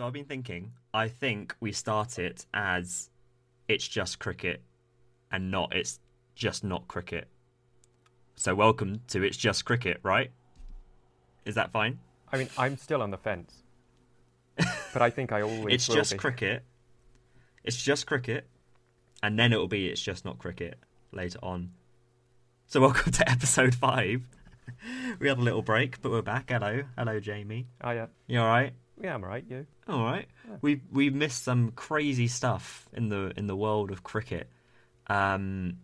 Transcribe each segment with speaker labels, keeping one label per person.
Speaker 1: So I've been thinking. I think we start it as it's just cricket, and not it's just not cricket. So welcome to it's just cricket, right? Is that fine?
Speaker 2: I mean, I'm still on the fence, but I think I always
Speaker 1: it's
Speaker 2: will
Speaker 1: just
Speaker 2: be.
Speaker 1: cricket. It's just cricket, and then it'll be it's just not cricket later on. So welcome to episode five. we had a little break, but we're back. Hello, hello, Jamie.
Speaker 2: Oh yeah,
Speaker 1: You all right?
Speaker 2: Yeah, I'm right. You?
Speaker 1: All right. We we missed some crazy stuff in the in the world of cricket. Um,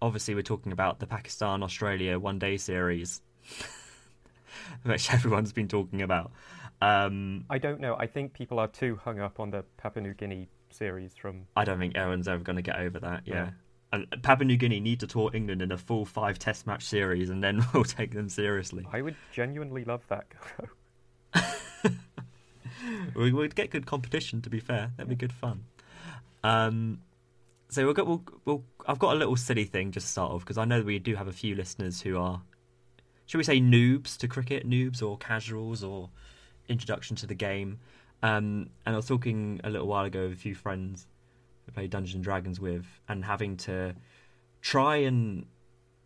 Speaker 1: obviously, we're talking about the Pakistan Australia one day series, which everyone's been talking about. Um,
Speaker 2: I don't know. I think people are too hung up on the Papua New Guinea series from.
Speaker 1: I don't think everyone's ever going to get over that. Yeah.
Speaker 2: Yeah.
Speaker 1: And Papua New Guinea need to tour England in a full five Test match series, and then we'll take them seriously.
Speaker 2: I would genuinely love that.
Speaker 1: we would get good competition. To be fair, that'd be good fun. Um, so we'll, go, we'll, we'll I've got a little silly thing just to start off because I know we do have a few listeners who are, should we say, noobs to cricket, noobs or casuals or introduction to the game. Um, and I was talking a little while ago with a few friends who play Dungeons and Dragons with, and having to try and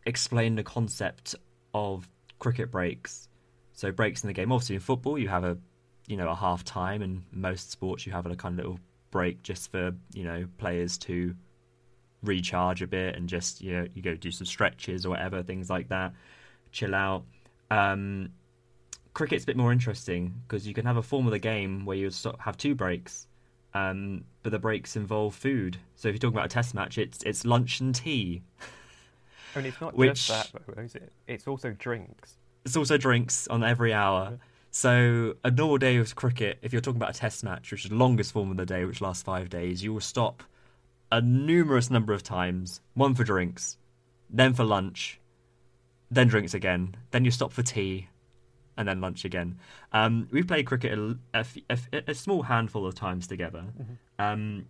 Speaker 1: explain the concept of cricket breaks. So breaks in the game. Obviously, in football, you have a you know a half time, and most sports you have a kind of little break just for you know players to recharge a bit and just you know you go do some stretches or whatever things like that, chill out. Um, cricket's a bit more interesting because you can have a form of the game where you have two breaks, um, but the breaks involve food. So if you're talking about a test match, it's it's lunch and tea.
Speaker 2: I mean, it's not
Speaker 1: Which-
Speaker 2: just that, though, is it? It's also drinks.
Speaker 1: It's also drinks on every hour. So a normal day of cricket, if you're talking about a test match, which is the longest form of the day, which lasts five days, you will stop a numerous number of times. One for drinks, then for lunch, then drinks again, then you stop for tea, and then lunch again. Um, we've played cricket a small handful of times together. Um,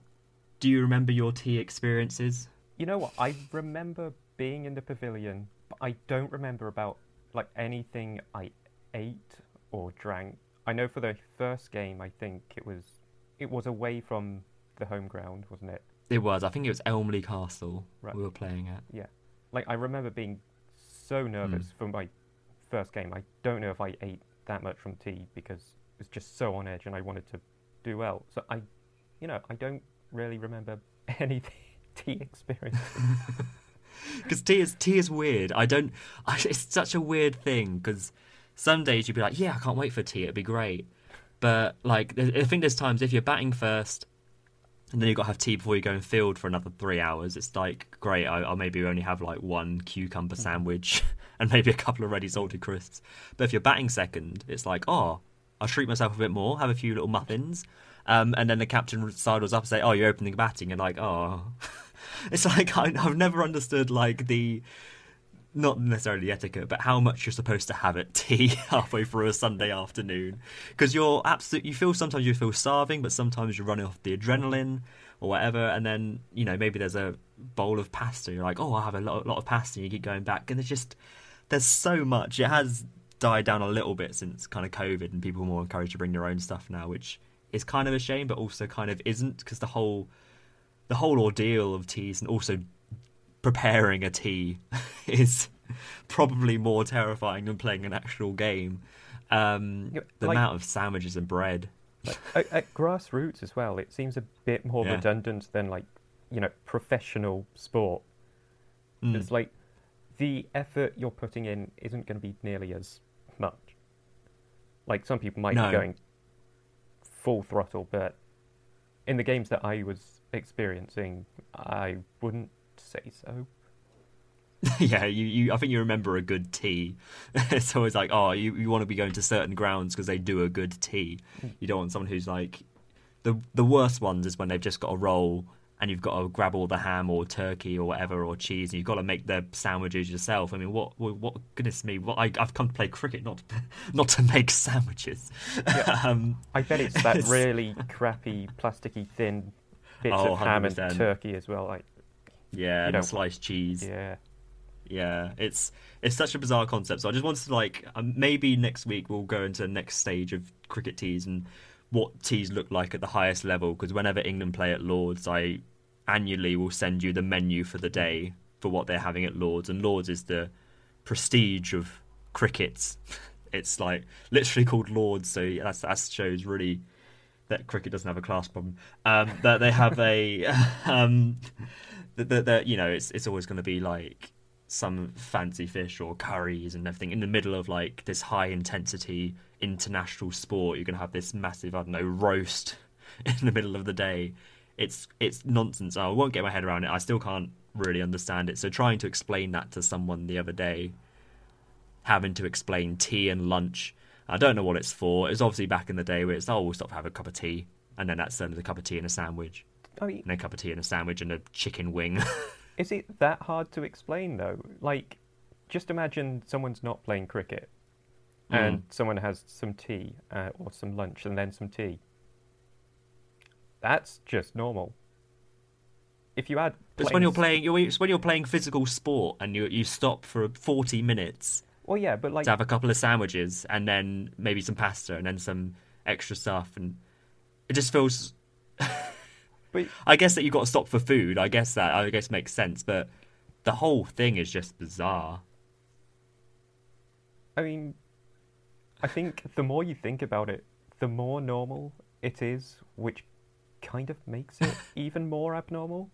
Speaker 1: do you remember your tea experiences?
Speaker 2: You know what? I remember being in the pavilion, but I don't remember about like anything I ate or drank. I know for the first game, I think it was it was away from the home ground, wasn't it?
Speaker 1: It was. I think it was Elmley Castle
Speaker 2: Right.
Speaker 1: we were playing at.
Speaker 2: Yeah. Like I remember being so nervous hmm. for my first game. I don't know if I ate that much from tea because it was just so on edge and I wanted to do well. So I, you know, I don't really remember any tea experience.
Speaker 1: because tea is tea is weird. I don't. I, it's such a weird thing because some days you'd be like, yeah, I can't wait for tea. It'd be great. But like, I think there's times if you're batting first, and then you've got to have tea before you go in field for another three hours. It's like great. I, I'll maybe only have like one cucumber sandwich and maybe a couple of ready salted crisps. But if you're batting second, it's like, oh, I'll treat myself a bit more, have a few little muffins. Um, and then the captain sidles up and say, "Oh, you're opening batting," and like, oh, it's like I, I've never understood like the not necessarily etiquette, but how much you're supposed to have at tea halfway through a Sunday afternoon. Because you're absolutely, you feel sometimes you feel starving, but sometimes you're running off the adrenaline or whatever. And then, you know, maybe there's a bowl of pasta. You're like, oh, I'll have a lot, lot of pasta. And you keep going back. And there's just, there's so much. It has died down a little bit since kind of COVID and people are more encouraged to bring their own stuff now, which is kind of a shame, but also kind of isn't because the whole, the whole ordeal of teas and also preparing a tea is probably more terrifying than playing an actual game. Um, the
Speaker 2: like-
Speaker 1: amount of sandwiches and bread.
Speaker 2: Like, at, at grassroots as well, it seems a bit more
Speaker 1: Yeah.
Speaker 2: redundant than like, you know, professional sport.
Speaker 1: Mm.
Speaker 2: It's like the effort you're putting in isn't going to be nearly as much. Like some people might
Speaker 1: No.
Speaker 2: be going full throttle, but in the games that I was experiencing, I wouldn't say so.
Speaker 1: yeah, you, you. I think you remember a good tea. it's always like, oh, you, you want to be going to certain grounds because they do a good tea. You don't want someone who's like, the the worst ones is when they've just got a roll and you've got to grab all the ham or turkey or whatever or cheese and you've got to make the sandwiches yourself. I mean, what what, what goodness me, what I, I've come to play cricket not to, not to make sandwiches. um,
Speaker 2: I bet it's that
Speaker 1: It's-
Speaker 2: really crappy, plasticky, thin bits
Speaker 1: Oh,
Speaker 2: of ham and
Speaker 1: 100%.
Speaker 2: turkey as well. Like,
Speaker 1: yeah, and sliced cheese.
Speaker 2: yeah,
Speaker 1: Yeah, it's it's such a bizarre concept. So I just wanted to like um, maybe next week we'll go into the next stage of cricket teas and what teas look like at the highest level because whenever England play at Lords, I annually will send you the menu for the day for what they're having at Lords, and Lords is the prestige of cricket. It's like literally called Lords, so that's, that shows really that cricket doesn't have a class problem. Um, that they have a, um, you know, it's it's always going to be like some fancy fish or curries and everything in the middle of like this high intensity international sport. You're going to have this massive, I don't know, roast in the middle of the day. It's it's nonsense. I won't get my head around it. I still can't really understand it. So trying to explain that to someone the other day, having to explain tea and lunch. I don't know what it's for. It's obviously back in the day where it's oh we'll stop have a cup of tea and then that's turned a cup of tea and a sandwich.
Speaker 2: I mean,
Speaker 1: and a cup of tea and a sandwich and a chicken wing.
Speaker 2: is it that hard to explain though? Like, just imagine someone's not playing cricket and mm. someone has some tea uh, or some lunch and then some tea. That's just normal. If you add,
Speaker 1: it's when you're playing. It's when you're playing physical sport and you you stop for forty minutes.
Speaker 2: Well, yeah, but like
Speaker 1: to have a couple of sandwiches and then maybe some pasta and then some extra stuff, and it just feels. But I guess that you've got to stop for food. I guess that I guess makes sense, but the whole thing is just bizarre.
Speaker 2: I mean, I think the more you think about it, the more normal it is, which kind of makes it even more abnormal.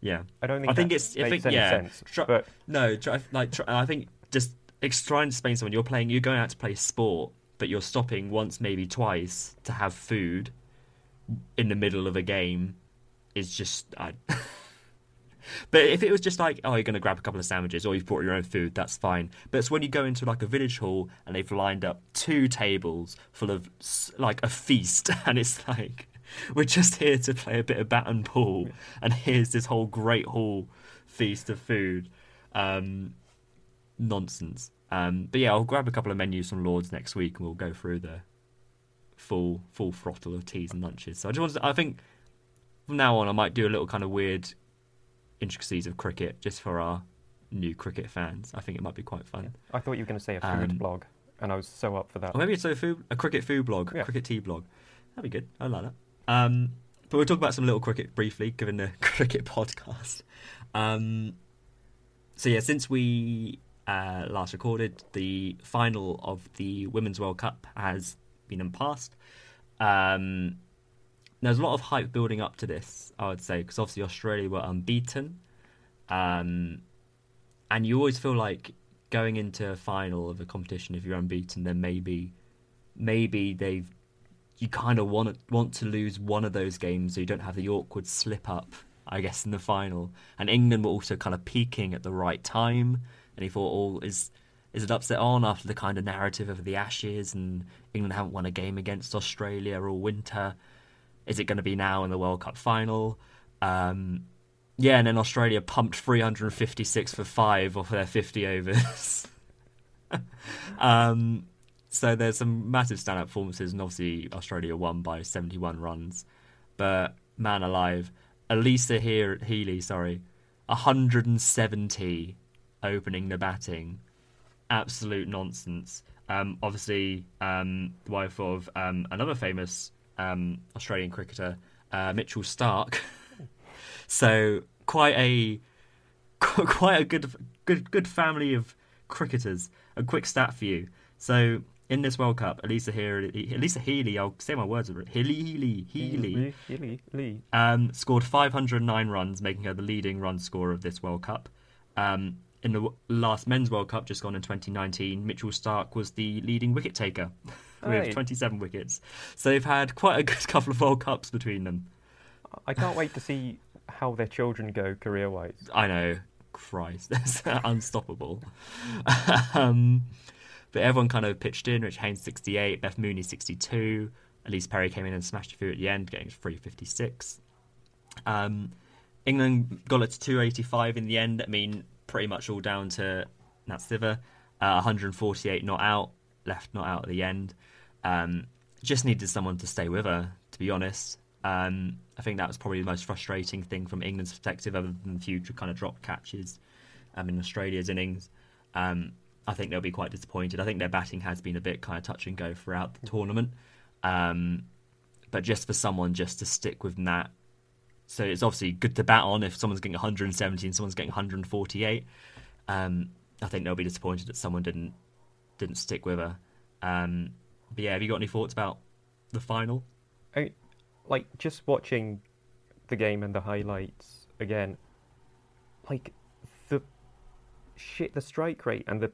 Speaker 1: Yeah,
Speaker 2: I don't think.
Speaker 1: I think
Speaker 2: it's.
Speaker 1: I
Speaker 2: think
Speaker 1: yeah.
Speaker 2: Sense,
Speaker 1: try,
Speaker 2: but
Speaker 1: no, try, like try, I think just it's trying to explain someone you're playing, you're going out to play sport, but you're stopping once, maybe twice, to have food in the middle of a game is just. I, But if it was just like, oh, you're going to grab a couple of sandwiches or you've brought your own food, that's fine. But it's when you go into like a village hall and they've lined up two tables full of like a feast, and it's like, we're just here to play a bit of bat and ball, and here's this whole great hall feast of food. Um, nonsense. Um, but yeah, I'll grab a couple of menus from Lords next week, and we'll go through the full full throttle of teas and lunches. So I just wanted, to, I think from now on, I might do a little kind of weird intricacies of cricket just for our new cricket fans. I think it might be quite fun.
Speaker 2: I thought you were going to say a food um, blog, and I was so up for that.
Speaker 1: Or maybe it's a food, a cricket food blog, yeah. cricket tea blog. That'd be good. I like that. Um, but we'll talk about some little cricket briefly, given the cricket podcast. Um, so yeah, since we uh, last recorded, the final of the Women's World Cup has been passed. Um, there's a lot of hype building up to this, I would say, because obviously Australia were unbeaten. Um, and you always feel like going into a final of a competition, if you're unbeaten, then maybe, maybe they've, you kind of want to, want to lose one of those games so you don't have the awkward slip up, I guess, in the final. And England were also kind of peaking at the right time. And he thought, oh, is is it upset on after the kind of narrative of the Ashes and England haven't won a game against Australia all winter? Is it going to be now in the World Cup final? Um, yeah, and then Australia pumped 356 for five off their 50 overs. um, so there's some massive standout performances, and obviously Australia won by 71 runs. But man alive, Alyssa Healy, sorry, 170 opening the batting, absolute nonsense. Um, obviously, um, the wife of um, another famous um, Australian cricketer uh, Mitchell Starc. so quite a quite a good good good family of cricketers. A quick stat for you. So in this World Cup, Alyssa Healy, Alyssa Healy, I'll say my words over it. Healy, Healy, Healy,
Speaker 2: Healy, Healy.
Speaker 1: Um, scored 509 runs, making her the leading run scorer of this World Cup. Um, in the last Men's World Cup, just gone in 2019, Mitchell Starc was the leading wicket taker with 27 wickets. So they've had quite a good couple of World Cups between them.
Speaker 2: I can't wait to see how their children go career wise.
Speaker 1: I know. Christ, that's unstoppable. um, but everyone kind of pitched in. Rich Haynes 68, Beth Mooney 62. Ellyse Perry came in and smashed a few at the end, getting 356. Um, England got it to 285 in the end. I mean, pretty much all down to Nat Sciver. Uh, 148 not out, left not out at the end. Um, just needed someone to stay with her, to be honest. Um, I think that was probably the most frustrating thing from England's perspective, other than the few kind of drop catches um, in Australia's innings. Um, I think they'll be quite disappointed. I think their batting has been a bit kind of touch and go throughout the tournament. Um, but just for someone just to stick with that. So it's obviously good to bat on if someone's getting 170 and someone's getting 148. Um, I think they'll be disappointed that someone didn't didn't stick with her. Um, but yeah, have you got any thoughts about the final?
Speaker 2: I, like just watching the game and the highlights again. Like the shit, the strike rate and the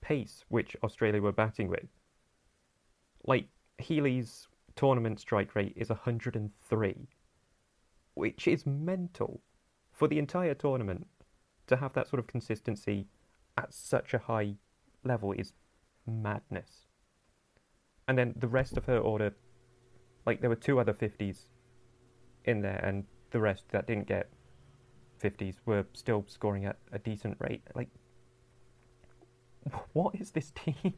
Speaker 2: pace which Australia were batting with. Like Healy's tournament strike rate is 103, which is mental for the entire tournament to have that sort of consistency at such a high level is madness. And then the rest of her order, like there were two other 50s in there, and the rest that didn't get 50s were still scoring at a decent rate. Like, what is this team?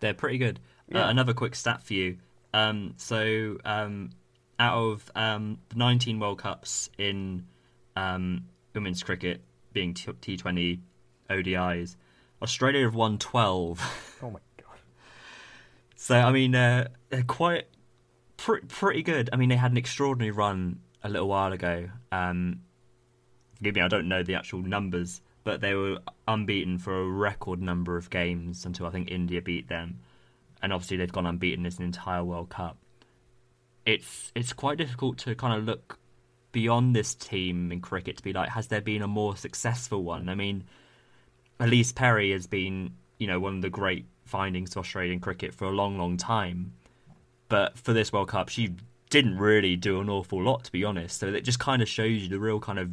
Speaker 1: They're pretty good. Uh, another quick stat for you. Um, so, um, out of um, the 19 World Cups in um, women's cricket, being T- T20 ODIs, Australia have won 12.
Speaker 2: Oh my god.
Speaker 1: so, I mean, uh, they're quite pr- pretty good. I mean, they had an extraordinary run a little while ago. Um, forgive me, I don't know the actual numbers, but they were unbeaten for a record number of games until I think India beat them and obviously they've gone unbeaten this entire World Cup. It's it's quite difficult to kind of look beyond this team in cricket to be like, has there been a more successful one? I mean, Ellyse Perry has been, you know, one of the great findings to Australian cricket for a long, long time. But for this World Cup, she didn't really do an awful lot, to be honest. So it just kind of shows you the real kind of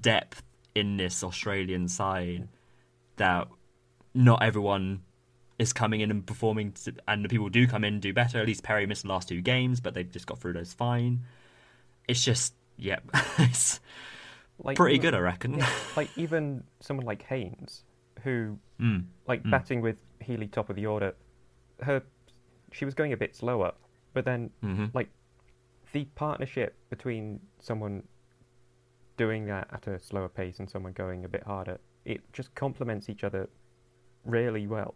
Speaker 1: depth in this Australian side that not everyone is coming in and performing, to, and the people do come in and do better. Ellyse Perry missed the last two games, but they've just got through those fine. It's just, yeah, it's
Speaker 2: Like
Speaker 1: pretty
Speaker 2: even-
Speaker 1: good, I reckon.
Speaker 2: yeah, like even someone like Haynes, who
Speaker 1: Mm.
Speaker 2: like
Speaker 1: Mm.
Speaker 2: batting with Healy top of the order, her she was going a bit slower, but then
Speaker 1: hmm
Speaker 2: like the partnership between someone doing that at a slower pace and someone going a bit harder, it just complements each other really well.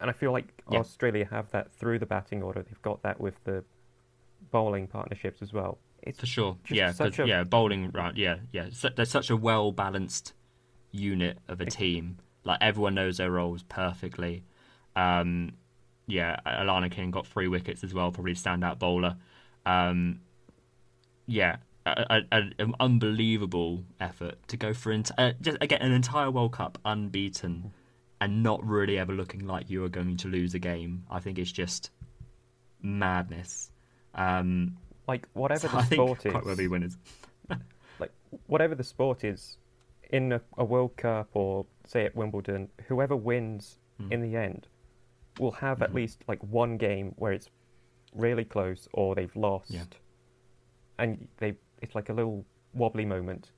Speaker 2: And I feel like
Speaker 1: Yeah.
Speaker 2: Australia have that through the batting order. They've got that with the bowling partnerships as well. It's
Speaker 1: For sure, Yeah,
Speaker 2: such a-
Speaker 1: yeah, bowling round, yeah, yeah. So, they're such a well balanced unit of a team. Like everyone knows their roles perfectly. Um, yeah, Alana King got three wickets as well, probably standout bowler. Um, yeah, a, a, a- an unbelievable effort to go for ent- uh, just again an entire World Cup unbeaten and not really ever looking like you are going to lose a game. I think it's just madness. Um,
Speaker 2: like whatever
Speaker 1: so
Speaker 2: the
Speaker 1: I
Speaker 2: sport is.
Speaker 1: quite well be winners.
Speaker 2: like whatever the sport is in a, a World Cup or say at Wimbledon, whoever wins
Speaker 1: Mm.
Speaker 2: in the end will have at
Speaker 1: Mhm.
Speaker 2: least like one game where it's really close or they've lost,
Speaker 1: Yeah.
Speaker 2: and they it's like a little wobbly moment.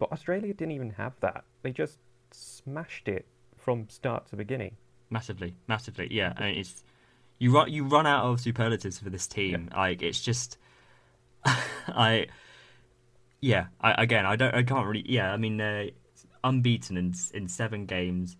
Speaker 2: But Australia didn't even have that. They just smashed it from start to beginning.
Speaker 1: massively, massively. Yeah, and it's you run you run out of superlatives for this team. Like it's just, I, yeah. I again, I don't, I can't really. Yeah, I mean, uh, unbeaten in in seven games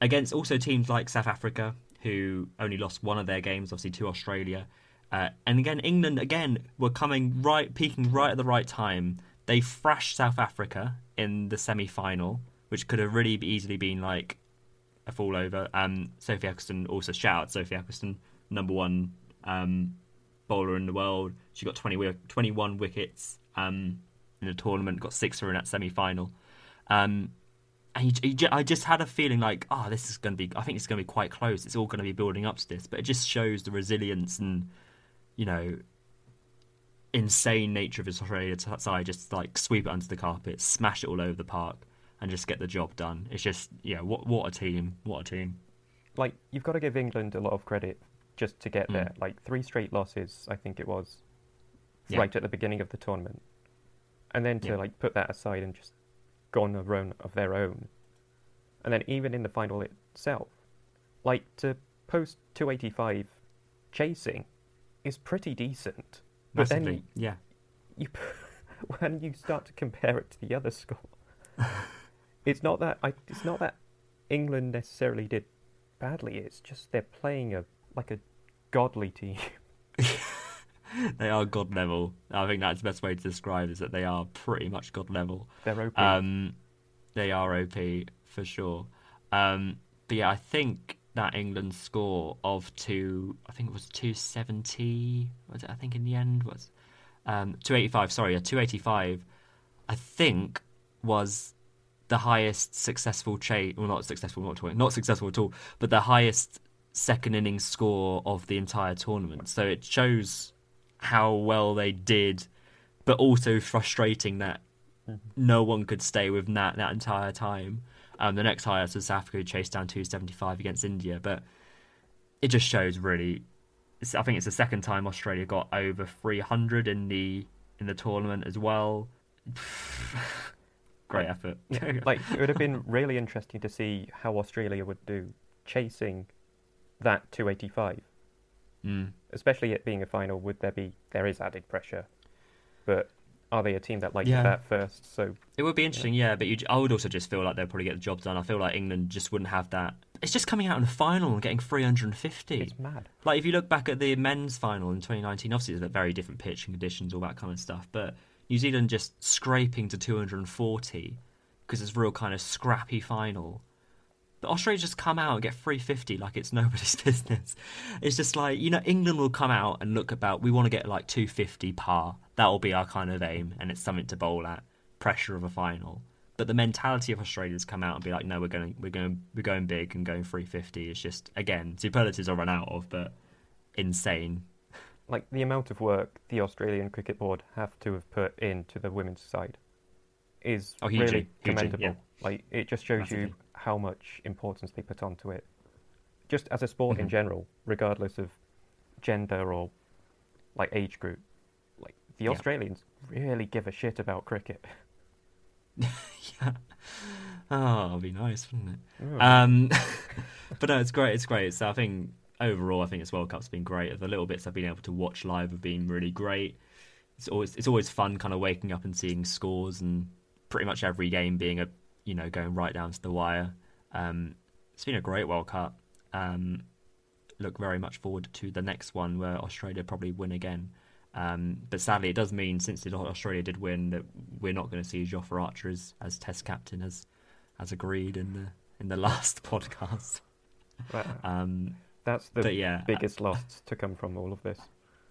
Speaker 1: against also teams like South Africa who only lost one of their games, obviously to Australia. Uh, and again, England again were coming right, peaking right at the right time. They thrashed South Africa in the semi-final, which could have really easily been like a fall over. Um, Sophie Ecclestone also shout out Sophie Ecclestone, number one um, bowler in the world. She got 20, wi- 21 wickets um, in the tournament, got six for in that semi final. Um, and I just had a feeling like, oh, this is going to be, I think it's going to be quite close. It's all going to be building up to this. But it just shows the resilience and, you know, insane nature of this Australia side. Just like sweep it under the carpet, smash it all over the park, and just get the job done. It's just, yeah, what what a team, what a team.
Speaker 2: Like you've got to give England a lot of credit just to get
Speaker 1: Mm.
Speaker 2: there. Like three straight losses, I think it was,
Speaker 1: Yeah.
Speaker 2: right at the beginning of the tournament, and then to
Speaker 1: Yeah.
Speaker 2: like put that aside and just go on a run of their own, and then even in the final itself, like to post 285 chasing is pretty decent. But then
Speaker 1: Massively, yeah.
Speaker 2: you when you start to compare it to the other score, it's not that I, it's not that England necessarily did badly. It's just they're playing a like a godly team.
Speaker 1: they are god level. I think that's the best way to describe is that they are pretty much god level.
Speaker 2: They're OP.
Speaker 1: Um, they are OP for sure. Um, but yeah, I think that England score of two, I think it was two seventy. Was it? I think in the end was um, two eighty five. Sorry, yeah, two eighty five. I think was the highest successful chase. Well, not successful, not not successful at all, but the highest second innings score of the entire tournament. So it shows how well they did, but also frustrating that
Speaker 2: Mhm.
Speaker 1: no one could stay with that that entire time. Um, the next highest was South Africa, who chased down 275 against India, but it just shows really. It's, I think it's the second time Australia got over 300 in the in the tournament as well. Great effort.
Speaker 2: Yeah, like it would have been really interesting to see how Australia would do chasing that 285,
Speaker 1: Mm.
Speaker 2: especially it being a final. Would there be there is added pressure, but are they a team that like
Speaker 1: Yeah.
Speaker 2: to bat first? So
Speaker 1: It would be interesting, yeah, but you, I would also just feel like they'll probably get the job done. I feel like England just wouldn't have that. It's just coming out in the final and getting 350.
Speaker 2: it's mad.
Speaker 1: Like if you look back at the men's final in 2019, obviously it's a very different pitch and conditions, all that kind of stuff. But New Zealand just scraping to 240 because it's a real kind of scrappy final. But Australia just come out and get 350 like it's nobody's business. It's just like you know England will come out and look about. We want to get like 250 par. That will be our kind of aim, and it's something to bowl at. Pressure of a final. But the mentality of Australia's come out and be like, no, we're going, we're going, we're going big and going 350. It's just again superlatives are run out of, but insane.
Speaker 2: Like the amount of work the Australian Cricket Board have to have put into the women's side is
Speaker 1: Oh, hugely,
Speaker 2: really
Speaker 1: hugely,
Speaker 2: commendable.
Speaker 1: yeah.
Speaker 2: Like it just shows you how much importance they put onto it, just as a sport in
Speaker 1: Mhm.
Speaker 2: general, regardless of gender or like age group. Like the
Speaker 1: Yeah.
Speaker 2: Australians really give a shit about cricket.
Speaker 1: yeah. Oh, it'd be nice, wouldn't it?
Speaker 2: Oh,
Speaker 1: Um, but no, it's great. It's great. So I think overall, I think this World Cup's been great. The little bits I've been able to watch live have been really great. It's always it's always fun, kind of waking up and seeing scores and pretty much every game being a you know going right down to the wire. Um, it's been a great World Cup. Um, look very much forward to the next one where Australia probably win again. Um, but sadly, it does mean since Australia did win that we're not going to see Jofra Archer as, as Test captain as as agreed in the in the last podcast. Um,
Speaker 2: that's the
Speaker 1: but yeah,
Speaker 2: biggest loss to come from all of this.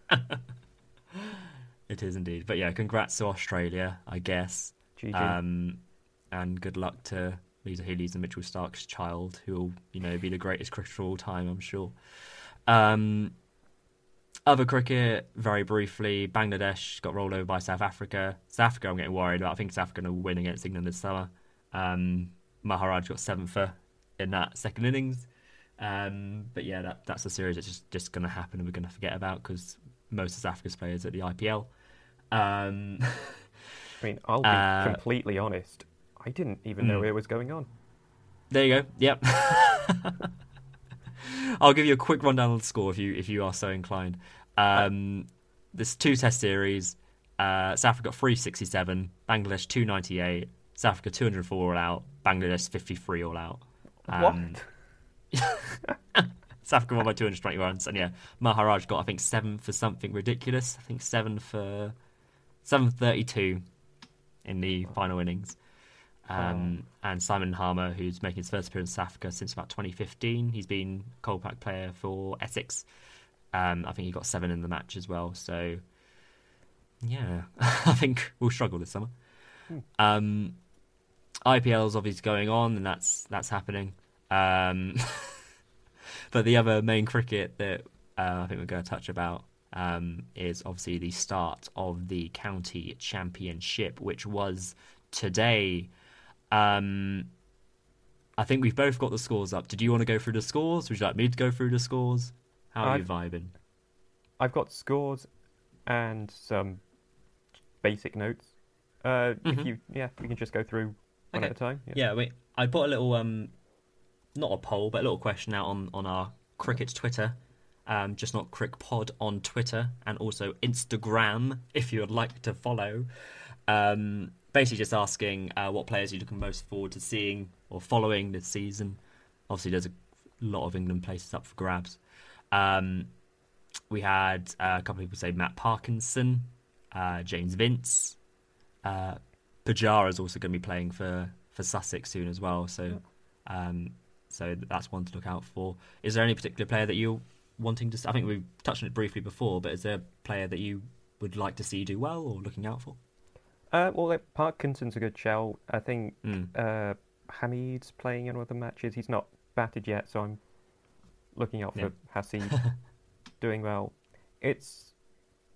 Speaker 1: it is indeed. But yeah, congrats to Australia, I guess.
Speaker 2: GG.
Speaker 1: Um, and good luck to Lisa Healy's and Mitchell Starc's child, who will, you know, be the greatest cricketer of all time, I'm sure. Um, other cricket, very briefly, Bangladesh got rolled over by South Africa. South Africa, I'm getting worried about. I think South Africa will win against England this summer. Um, Maharaj got seven for in that second innings. Um, but yeah, that, that's a series that's just, just going to happen and we're going to forget about because most of South Africa's players at the IPL. Um,
Speaker 2: I mean, I'll be
Speaker 1: uh,
Speaker 2: completely honest. I didn't even know
Speaker 1: mm.
Speaker 2: it was going on.
Speaker 1: There you go. Yep. I'll give you a quick rundown of the score if you if you are so inclined. Um, there's two test series. Uh, South Africa got 367, Bangladesh 298, South Africa 204 all out, Bangladesh 53 all out. Um, South Africa won by 220 runs, and yeah, Maharaj got I think seven for something ridiculous. I think seven for 732 in the final innings. Um, And Simon Harmer, who's making his first appearance in South Africa since about 2015, he's been Kolpak player for Essex. Um, I think he got seven in the match as well. So, yeah, I think we'll struggle this summer.
Speaker 2: Hmm.
Speaker 1: Um, IPL's obviously going on, and that's that's happening. Um, but the other main cricket that uh, I think we're going to touch about um, is obviously the start of the county championship, which was today. Um, I think we've both got the scores up. Did you want to go through the scores? Would you like me to go through the scores? How are you vibing?
Speaker 2: I've got scores and some basic notes. Uh, If
Speaker 1: Mhm.
Speaker 2: you, yeah, we can just go through one
Speaker 1: Okay.
Speaker 2: at a time.
Speaker 1: Yeah, wait. I put a little um, not a poll, but a little question out on on our cricket Twitter. Um, just not Crick Pod on Twitter and also Instagram if you would like to follow. Um, basically, just asking uh, what players you're looking most forward to seeing or following this season. Obviously, there's a lot of England places up for grabs. Um, we had uh, a couple of people say Matt Parkinson, uh, James Vince. Uh, Pujara is also going to be playing for, for Sussex soon as well. So, um, so that's one to look out for. Is there any particular player that you're wanting to? I think we touched on it briefly before, but is there a player that you would like to see do well or looking out for?
Speaker 2: Uh, well, like, Parkinson's a good shout. I think
Speaker 1: Mm.
Speaker 2: uh, Hameed's playing in other matches. He's not batted yet, so I'm looking out for
Speaker 1: Yeah.
Speaker 2: Haseeb doing well. It's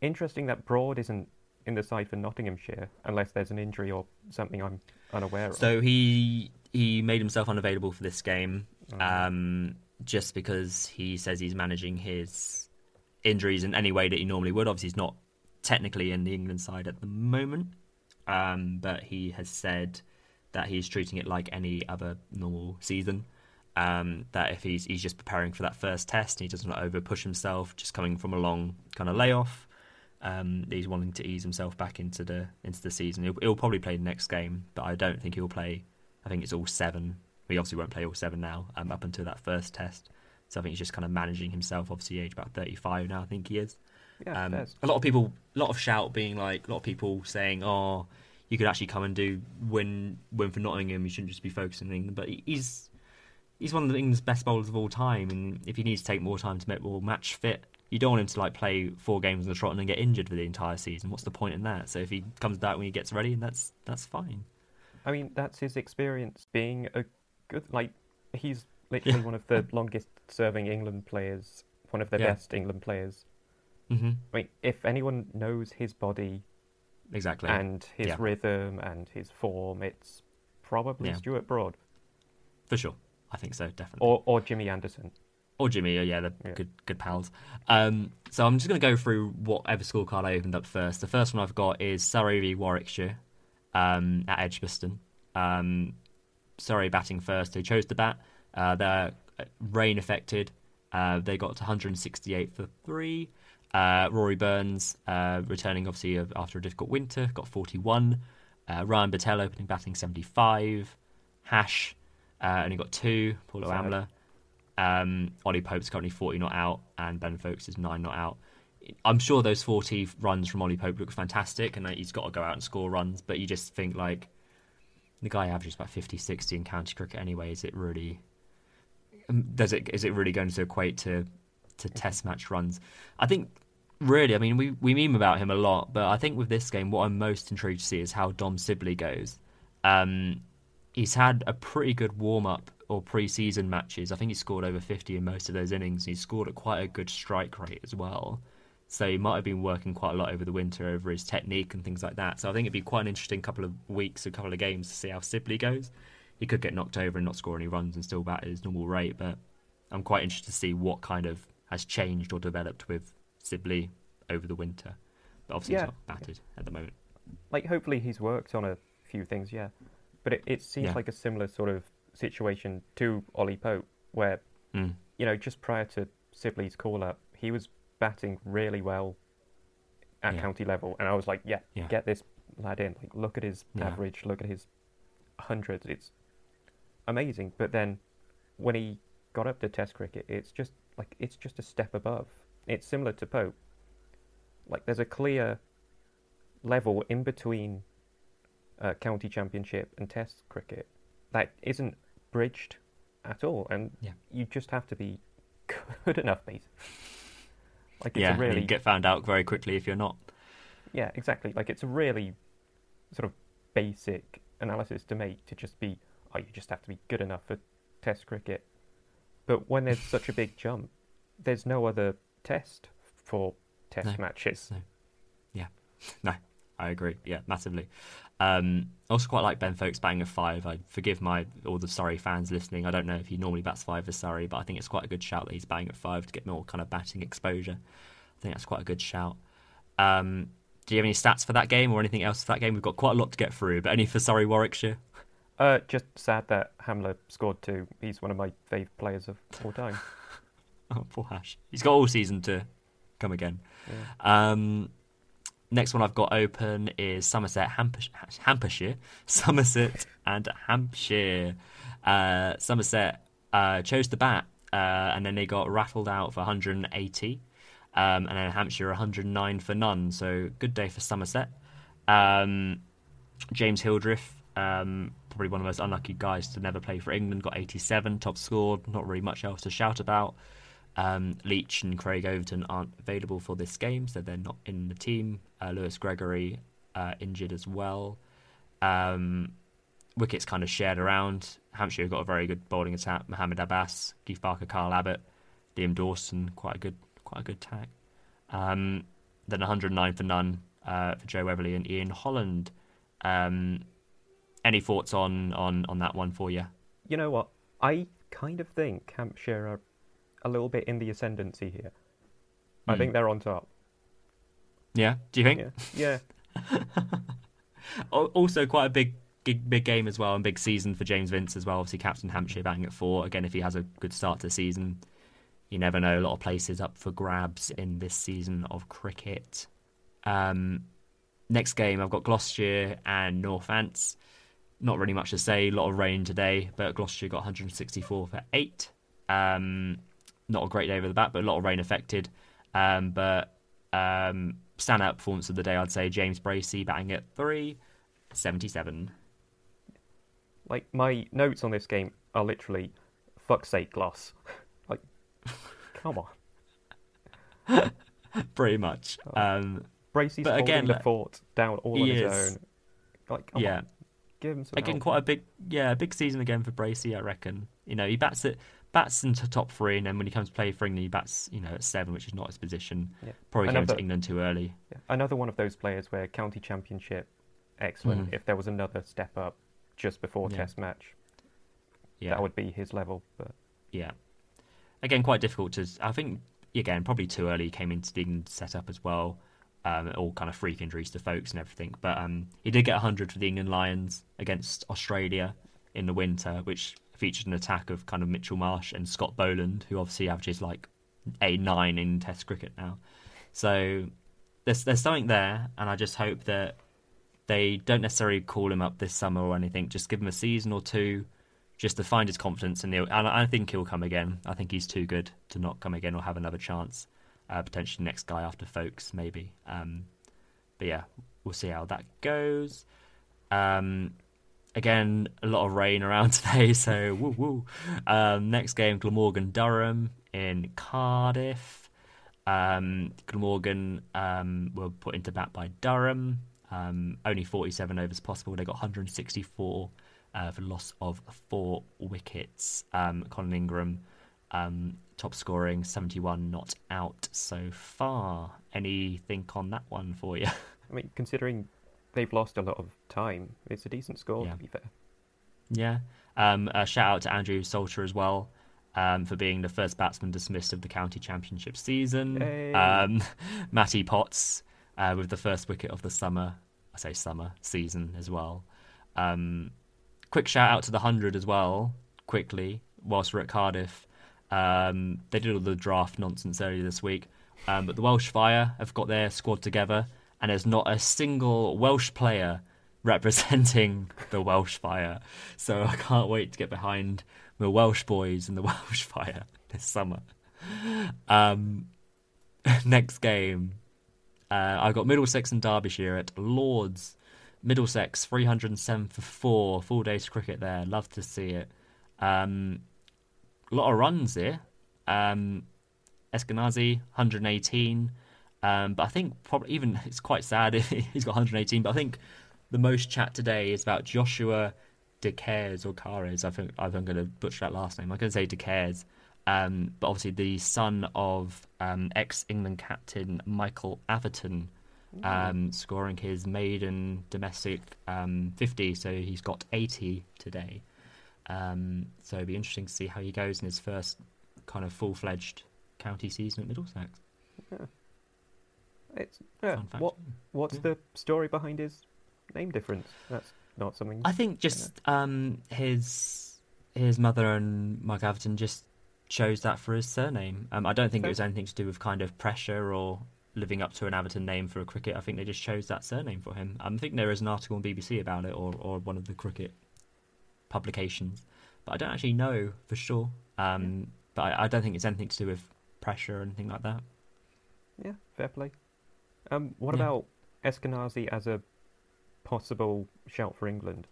Speaker 2: interesting that Broad isn't in the side for Nottinghamshire unless there's an injury or something I'm unaware of.
Speaker 1: So he he made himself unavailable for this game, um, just because he says he's managing his injuries in any way that he normally would. Obviously, he's not technically in the England side at the moment, um, but he has said that he's treating it like any other normal season. Um, that if he's he's just preparing for that first test, and he doesn't over push himself, just coming from a long kind of layoff. Um, he's wanting to ease himself back into the into the season. He'll, he'll probably play the next game, but I don't think he'll play. I think it's all seven. He obviously won't play all seven now, um, up until that first test. So I think he's just kind of managing himself. Obviously, age about thirty-five now. I think he is.
Speaker 2: yeah,
Speaker 1: Um, a lot of people, a lot of shout being like, a lot of people saying, "Oh, you could actually come and do win win for Nottingham. You shouldn't just be focusing on England." But he's he's one of the England's best bowlers of all time, and if he needs to take more time to make more match fit, you don't want him to like play four games in the trot and then get injured for the entire season. What's the point in that? So if he comes back when he gets ready, that's that's fine.
Speaker 2: I mean, that's his experience being a good. Like, he's literally one of the longest-serving England players, one of the
Speaker 1: Yeah.
Speaker 2: best England players.
Speaker 1: hmm
Speaker 2: I mean, if anyone knows his body
Speaker 1: Exactly.
Speaker 2: and his
Speaker 1: Yeah.
Speaker 2: rhythm and his form, it's probably
Speaker 1: Yeah.
Speaker 2: Stuart Broad
Speaker 1: for sure. I think so, definitely.
Speaker 2: or or Jimmy Anderson.
Speaker 1: Or Jimmy, oh, yeah, they're
Speaker 2: Yeah.
Speaker 1: good good pals. Um, so I'm just going to go through whatever scorecard I opened up first. The first one I've got is Surrey v Warwickshire um, at Edgbaston. Um, Surrey batting first. They chose to bat. Uh, they're rain affected. Uh, they got to 168 for three. Uh, Rory Burns uh, returning obviously after a difficult winter got 41. Uh, Ryan Patel opening batting 75. Hash uh, only got two. Paulo. Amla. Um, Ollie Pope's currently 40 not out, and Ben Folkes is nine not out. I'm sure those 40 runs from Ollie Pope look fantastic, and he's got to go out and score runs. But you just think like the guy averages about 50, 60 in county cricket anyway. Is it really? um, Does it? Is it really going to equate to to Test match runs? I think really. I mean, we we meme about him a lot, but I think with this game, what I'm most intrigued to see is how Dom Sibley goes. Um, he's had a pretty good warm up or pre-season matches. I think he scored over 50 in most of those innings. He scored at quite a good strike rate as well. So he might have been working quite a lot over the winter over his technique and things like that. So I think it'd be quite an interesting couple of weeks, a couple of games to see how Sibley goes. He could get knocked over and not score any runs and still bat at his normal rate, but I'm quite interested to see what kind of has changed or developed with Sibley over the winter. But obviously
Speaker 2: Yeah.
Speaker 1: he's not batted at the moment.
Speaker 2: Like, hopefully he's worked on a few things, yeah. But it, it seems
Speaker 1: Yeah.
Speaker 2: like a similar sort of situation to Ollie Pope, where
Speaker 1: Mm.
Speaker 2: you know just prior to Sibley's call up, he was batting really well at
Speaker 1: Yeah.
Speaker 2: county level, and I was like, yeah,
Speaker 1: Yeah.
Speaker 2: get this lad in. Like, look at his
Speaker 1: Yeah.
Speaker 2: average, look at his hundreds. It's amazing. But then when he got up to Test cricket, it's just like it's just a step above. It's similar to Pope. Like, there's a clear level in between uh, county championship and Test cricket that isn't bridged at all, and
Speaker 1: Yeah.
Speaker 2: you just have to be good enough, mate. Like it's
Speaker 1: yeah,
Speaker 2: a really
Speaker 1: you get found out very quickly if you're not.
Speaker 2: yeah, exactly. Like it's a really sort of basic analysis to make to just be, oh, you just have to be good enough for Test cricket. But when there's such a big jump, there's no other test for Test
Speaker 1: No.
Speaker 2: matches. No.
Speaker 1: Yeah, no, I agree. Yeah, massively. Um, I also quite like Ben Foakes batting a five. I forgive my all the Surrey fans listening. I don't know if he normally bats five for Surrey, but I think it's quite a good shout that he's batting at five to get more kind of batting exposure. I think that's quite a good shout. Um, do you have any stats for that game or anything else for that game? We've got quite a lot to get through, but any for Surrey Warwickshire?
Speaker 2: Uh, just sad that Amla scored two. He's one of my favourite players of all time.
Speaker 1: Oh, poor Hash. He's got all season to come again.
Speaker 2: Yeah.
Speaker 1: Um, next one I've got open is Somerset, Hampshire, Hampshire Somerset and Hampshire. Uh, Somerset uh, chose the bat, uh, and then they got rattled out for 180. Um, and then Hampshire 109 for none. So good day for Somerset. Um, James Hildreth, um, probably one of the most unlucky guys to never play for England, got 87, top scored. Not really much else to shout about. Um, Leach and Craig Overton aren't available for this game, so they're not in the team. Uh, Lewis Gregory uh, injured as well. Um, wickets kind of shared around. Hampshire got a very good bowling attack. Mohammed Abbas, Keith Barker, Carl Abbott, Liam Dawson, quite a good, quite a good tag. Um, then 109 for none uh, for Joe Weatherley and Ian Holland. Um, any thoughts on, on on that one for you?
Speaker 2: You know what? I kind of think Hampshire are a little bit in the ascendancy here. I
Speaker 1: Hmm.
Speaker 2: think they're on top.
Speaker 1: Yeah, do you think?
Speaker 2: Yeah, yeah.
Speaker 1: Also, quite a big, big, big game as well, and big season for James Vince as well. Obviously, captain Hampshire batting at four. Again, if he has a good start to the season, you never know. A lot of places up for grabs in this season of cricket. Um, next game, I've got Gloucestershire and Northants. Not really much to say. A lot of rain today, but Gloucestershire got 164 for eight. Um, not a great day over the bat, but a lot of rain affected. Um, but um, standout performance of the day, I'd say James Bracey batting at three, 77.
Speaker 2: Like my notes on this game are literally, "Fuck's sake, Gloss." like, come on.
Speaker 1: Pretty much.
Speaker 2: Oh.
Speaker 1: Um,
Speaker 2: Bracey's
Speaker 1: But
Speaker 2: holding
Speaker 1: again,
Speaker 2: the
Speaker 1: like-
Speaker 2: fort down all on his
Speaker 1: is.
Speaker 2: own. Like,
Speaker 1: yeah.
Speaker 2: on, give him some
Speaker 1: Again,
Speaker 2: help.
Speaker 1: quite a big, yeah, a big season again for Bracey, I reckon. You know, he bats at bats into top three, and then when he comes to play for England, he bats, you know, at seven, which is not his position.
Speaker 2: Yeah.
Speaker 1: Probably came
Speaker 2: Another-
Speaker 1: to England too early.
Speaker 2: Yeah. Another one of those players where county championship, excellent.
Speaker 1: Mhm.
Speaker 2: If there was another step up just before
Speaker 1: Yeah.
Speaker 2: Test match,
Speaker 1: Yeah,
Speaker 2: that would be his level. But
Speaker 1: yeah. Again, quite difficult to. I think again, probably too early. He came into the England setup as well. Um, all kind of freak injuries to Foakes and everything. But um, he did get 100 for the England Lions against Australia in the winter, which featured an attack of kind of Mitchell Marsh and Scott Boland, who obviously averages like a nine in Test cricket now. So there's there's something there, and I just hope that they don't necessarily call him up this summer or anything. Just give him a season or two, just to find his confidence, and, and I think he'll come again. I think he's too good to not come again or have another chance. Uh, potentially next guy after Foakes, maybe. Um, but yeah, we'll see how that goes. Um, again, a lot of rain around today, so woo woo. Um, next game, Glamorgan Durham in Cardiff. Um, Glamorgan um, were put into bat by Durham. Um, only 47 overs possible. They got 164 uh, for loss of four wickets. Um, Colin Ingram, um, top scoring, 71 not out so far. Anything on that one for you?
Speaker 2: I mean, considering they've lost a lot of time, it's a decent score
Speaker 1: Yeah.
Speaker 2: to be fair.
Speaker 1: Yeah. Um, a shout out to Andrew Salter as well um, for being the first batsman dismissed of the county championship season.
Speaker 2: Hey.
Speaker 1: Um, Matty Potts uh, with the first wicket of the summer, I say summer season as well. Um, quick shout out to the hundred as well. Quickly, whilst we're at Cardiff, um, they did all the draft nonsense earlier this week, um, but the Welsh Fire have got their squad together, and there's not a single Welsh player representing the Welsh Fire. So I can't wait to get behind the Welsh boys and the Welsh Fire this summer. Um, next game, uh, I've got Middlesex and Derbyshire at Lords. Middlesex 307 for four, full day's cricket there. Love to see it. Um, a lot of runs here. Um, Eskinazi 118. Um, but I think probably even it's quite sad he's got 118. But I think the most chat today is about Joshua De Caires or Cares. I think I'm going to butcher that last name. I'm going to say De Caires. Um, but obviously the son of um, ex-England captain Michael Atherton, um, scoring his maiden domestic um, 50. So he's got 80 today. Um, so it'd be interesting to see how he goes in his first kind of full-fledged county season at Middlesex.
Speaker 2: It's yeah. What what's
Speaker 1: Yeah.
Speaker 2: the story behind his name difference? That's not something.
Speaker 1: I think just um, his his mother and Mike Atherton just chose that for his surname. Um, I don't think it was anything to do with kind of pressure or living up to an Atherton name for a cricket. I think they just chose that surname for him. Um, I think there is an article on BBC about it or, or one of the cricket publications, but I don't actually know for sure. Um, but I, I don't think it's anything to do with pressure or anything like that.
Speaker 2: Yeah, fair play. Um, what
Speaker 1: Yeah.
Speaker 2: about Eskinazi as a possible shout for England?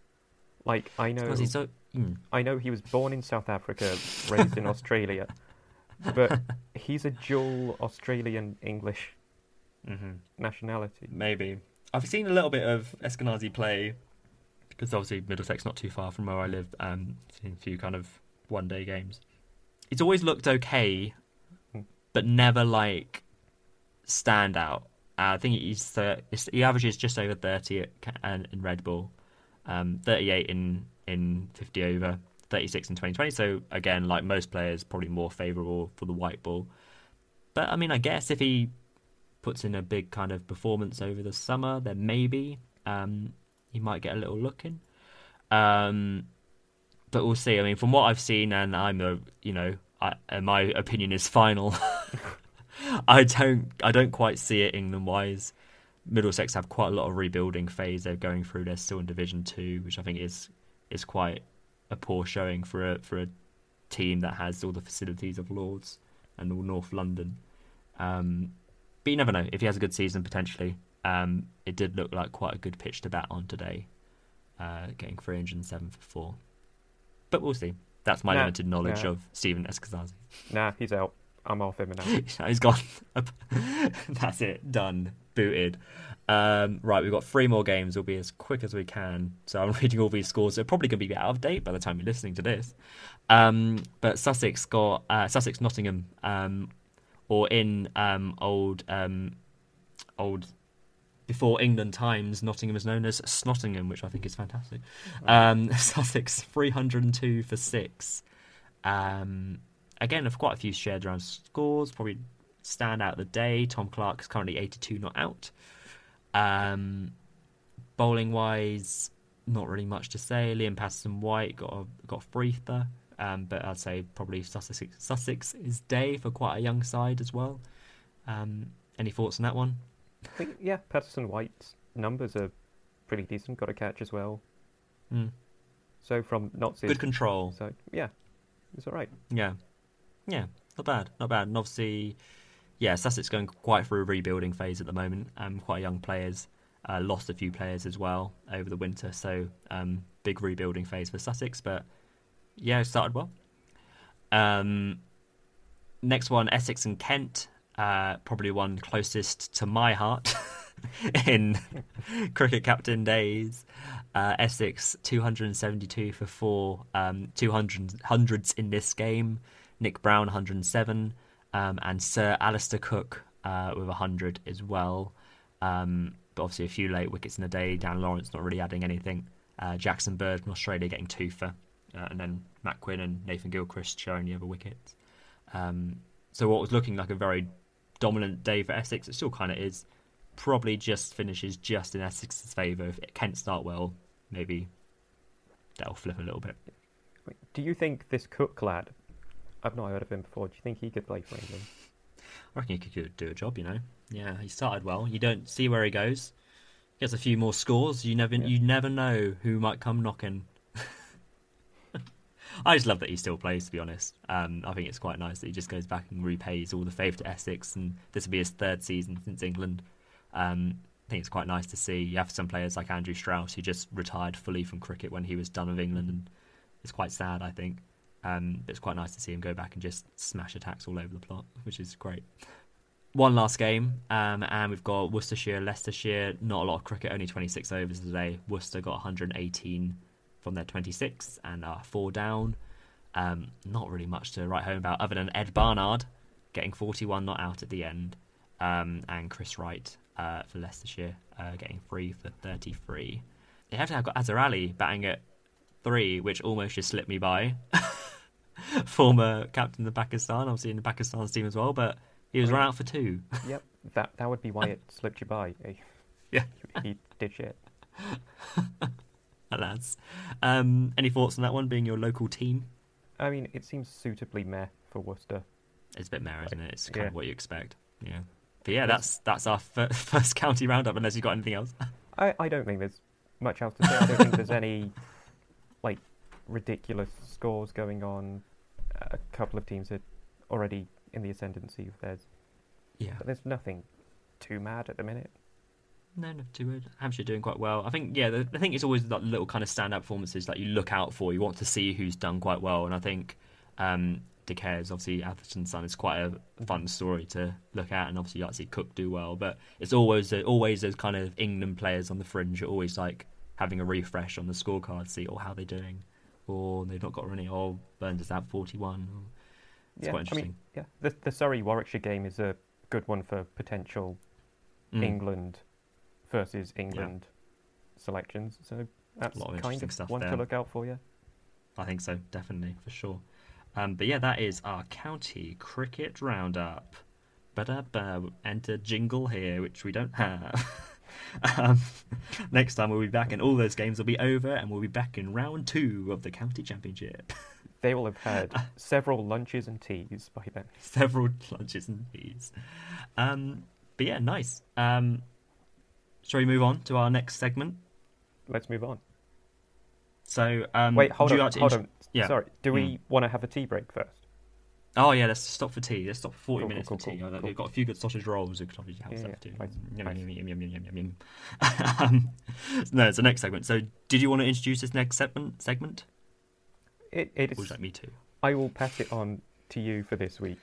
Speaker 2: Like, I know,
Speaker 1: so. Mm.
Speaker 2: I know he was born in South Africa, raised in Australia, but he's a dual Australian English
Speaker 1: hmm
Speaker 2: nationality.
Speaker 1: Maybe. I've seen a little bit of Eskinazi play because obviously Middlesex not too far from where I live. Um, seen a few kind of one day games. It's always looked okay,
Speaker 2: Hmm.
Speaker 1: but never like stand out. Uh, I think he's th- he averages just over thirty at, in red ball, um, thirty eight in in fifty over, thirty six in twenty twenty. So again, like most players, probably more favourable for the white ball. But I mean, I guess if he puts in a big kind of performance over the summer, then maybe um, he might get a little look in. Um, but we'll see. I mean, from what I've seen, and I'm a, you know, I, and my opinion is final. I don't, I don't quite see it England wise. Middlesex have quite a lot of rebuilding phase they're going through. They're still in Division Two, which I think is is quite a poor showing for a for a team that has all the facilities of Lords and all North London. Um, but you never know. If he has a good season, potentially. Um, it did look like quite a good pitch to bat on today, uh, getting 307 for four. But we'll see. That's my
Speaker 2: Nah,
Speaker 1: limited knowledge
Speaker 2: nah.
Speaker 1: of Stephen Eskinazi.
Speaker 2: Nah, he's out. I'm off him now.
Speaker 1: He's gone. That's it. Done. Booted. Um, right, we've got three more games. We'll be as quick as we can. So I'm reading all these scores. They're probably going to be out of date by the time you're listening to this. Um, but Sussex got uh, Sussex Nottingham, um, or in um, old um, old before England times, Nottingham is known as Snottingham, which I think is fantastic. Um, Sussex 302 for six. Um, again, of quite a few shared around scores. Probably stand out the day. Tom Clark is currently 82 not out. Um, bowling wise, not really much to say. Liam Patterson White got a, got a breather, um, but I'd say probably Sussex Sussex is day for quite a young side as well. Um, any thoughts on that one?
Speaker 2: I think, yeah, Patterson White's numbers are pretty decent. Got a catch as well.
Speaker 1: Mm.
Speaker 2: So from not
Speaker 1: Good control.
Speaker 2: So yeah, it's all right.
Speaker 1: Yeah, yeah, not bad, not bad. And obviously, yeah, Sussex going quite through a rebuilding phase at the moment. Um, quite young players, uh, lost a few players as well over the winter, so um, big rebuilding phase for Sussex. But yeah, started well. Um, next one, Essex and Kent, uh, probably one closest to my heart in cricket captain days. Uh, Essex 272 for four, um, 200 hundreds in this game. Nick Browne 107, um, and Sir Alastair Cook uh, with 100 as well. Um, but obviously a few late wickets in the day. Dan Lawrence not really adding anything. Uh, Jackson Bird from Australia getting two for, uh, and then Matt Quinn and Nathan Gilchrist sharing the other wickets. Um, so what was looking like a very dominant day for Essex, it still kind of is. Probably just finishes just in Essex's favour. If Kent start well, maybe that'll flip a little bit.
Speaker 2: Do you think this Cook lad? I've not heard of him before. Do you think he could play for England?
Speaker 1: I reckon he could do a job, you know. Yeah, he started well. You don't see where he goes. He Gets a few more scores. You never,
Speaker 2: Yeah.
Speaker 1: you never know who might come knocking. I just love that he still plays. To be honest, um, I think it's quite nice that he just goes back and repays all the favour to Essex, and this will be his third season since England. Um, I think it's quite nice to see. You have some players like Andrew Strauss who just retired fully from cricket when he was done with England, and it's quite sad. I think um, but it's quite nice to see him go back and just smash attacks all over the plot, which is great. One last game, um, and we've got Worcestershire, Leicestershire. Not a lot of cricket, only 26 overs today. Worcester got 118 from their 26 and are four down. Um, not really much to write home about other than Ed Barnard getting 41 not out at the end, um, and Chris Wright uh, for Leicestershire uh, getting three for 33. They have to have got Azhar Ali batting at three, which almost just slipped me by. Former captain of Pakistan, obviously in the Pakistan team as well, but he was
Speaker 2: Oh,
Speaker 1: run out for two.
Speaker 2: yep, that that would be why it slipped you by. Eh,
Speaker 1: Yeah.
Speaker 2: he did shit.
Speaker 1: Alas. Um, any thoughts on that one being your local team?
Speaker 2: I mean, it seems suitably meh for Worcester.
Speaker 1: It's a bit mare, isn't it? It's kind
Speaker 2: Yeah.
Speaker 1: of what you expect. Yeah. But yeah, that's that's our fir- first county roundup. Unless you've got anything else.
Speaker 2: I, I don't think there's much else to say. I don't think there's any ridiculous scores going on. A couple of teams are already in the ascendancy. There's
Speaker 1: Yeah.
Speaker 2: But there's nothing too mad at the minute.
Speaker 1: No, not too bad. Hampshire doing quite well. I think, yeah, the, I think it's always that little kind of standout performances that you look out for. You want to see who's done quite well, and I think um, De Caires, obviously Atherton's son, is quite a fun story to look at, and obviously you like to see Cook do well. But it's always always those kind of England players on the fringe. You're always like having a refresh on the scorecard, see or how they're doing, or they've not got any. Or Burns is at 41. Or, it's
Speaker 2: yeah,
Speaker 1: quite interesting.
Speaker 2: I mean, yeah, the the Surrey Warwickshire game is a good one for potential
Speaker 1: Mm.
Speaker 2: England versus England selections. So that's
Speaker 1: lot of
Speaker 2: kind of
Speaker 1: stuff
Speaker 2: one
Speaker 1: there.
Speaker 2: to look out for. Yeah.
Speaker 1: I think so, definitely, for sure. Um, but yeah, that is our county cricket roundup. Ba-da-ba, enter jingle here, which we don't have. um, next time we'll be back, and all those games will be over, and we'll be back in round two of the county championship.
Speaker 2: They will have had several lunches and teas by then.
Speaker 1: Several lunches and teas. Um, but yeah, nice. Um, shall we move on to our next segment?
Speaker 2: Let's move on.
Speaker 1: So, um,
Speaker 2: Wait, hold on.
Speaker 1: like
Speaker 2: hold
Speaker 1: intro-
Speaker 2: on.
Speaker 1: Yeah.
Speaker 2: Sorry. Do
Speaker 1: Mm.
Speaker 2: we want to have a tea break first?
Speaker 1: Oh yeah, let's stop for tea. Let's stop for forty
Speaker 2: Cool,
Speaker 1: minutes
Speaker 2: cool,
Speaker 1: for tea.
Speaker 2: cool.
Speaker 1: We've got a few good sausage rolls. We could obviously have
Speaker 2: Yeah,
Speaker 1: stuff too.
Speaker 2: nice,
Speaker 1: Yum,
Speaker 2: nice.
Speaker 1: yum, yum, yum, yum, yum, yum, yum. um, no, it's the next segment. So, did you want to introduce this next segment? Segment?
Speaker 2: It, it
Speaker 1: Or
Speaker 2: is.
Speaker 1: me to?
Speaker 2: I will pass it on to you for this week.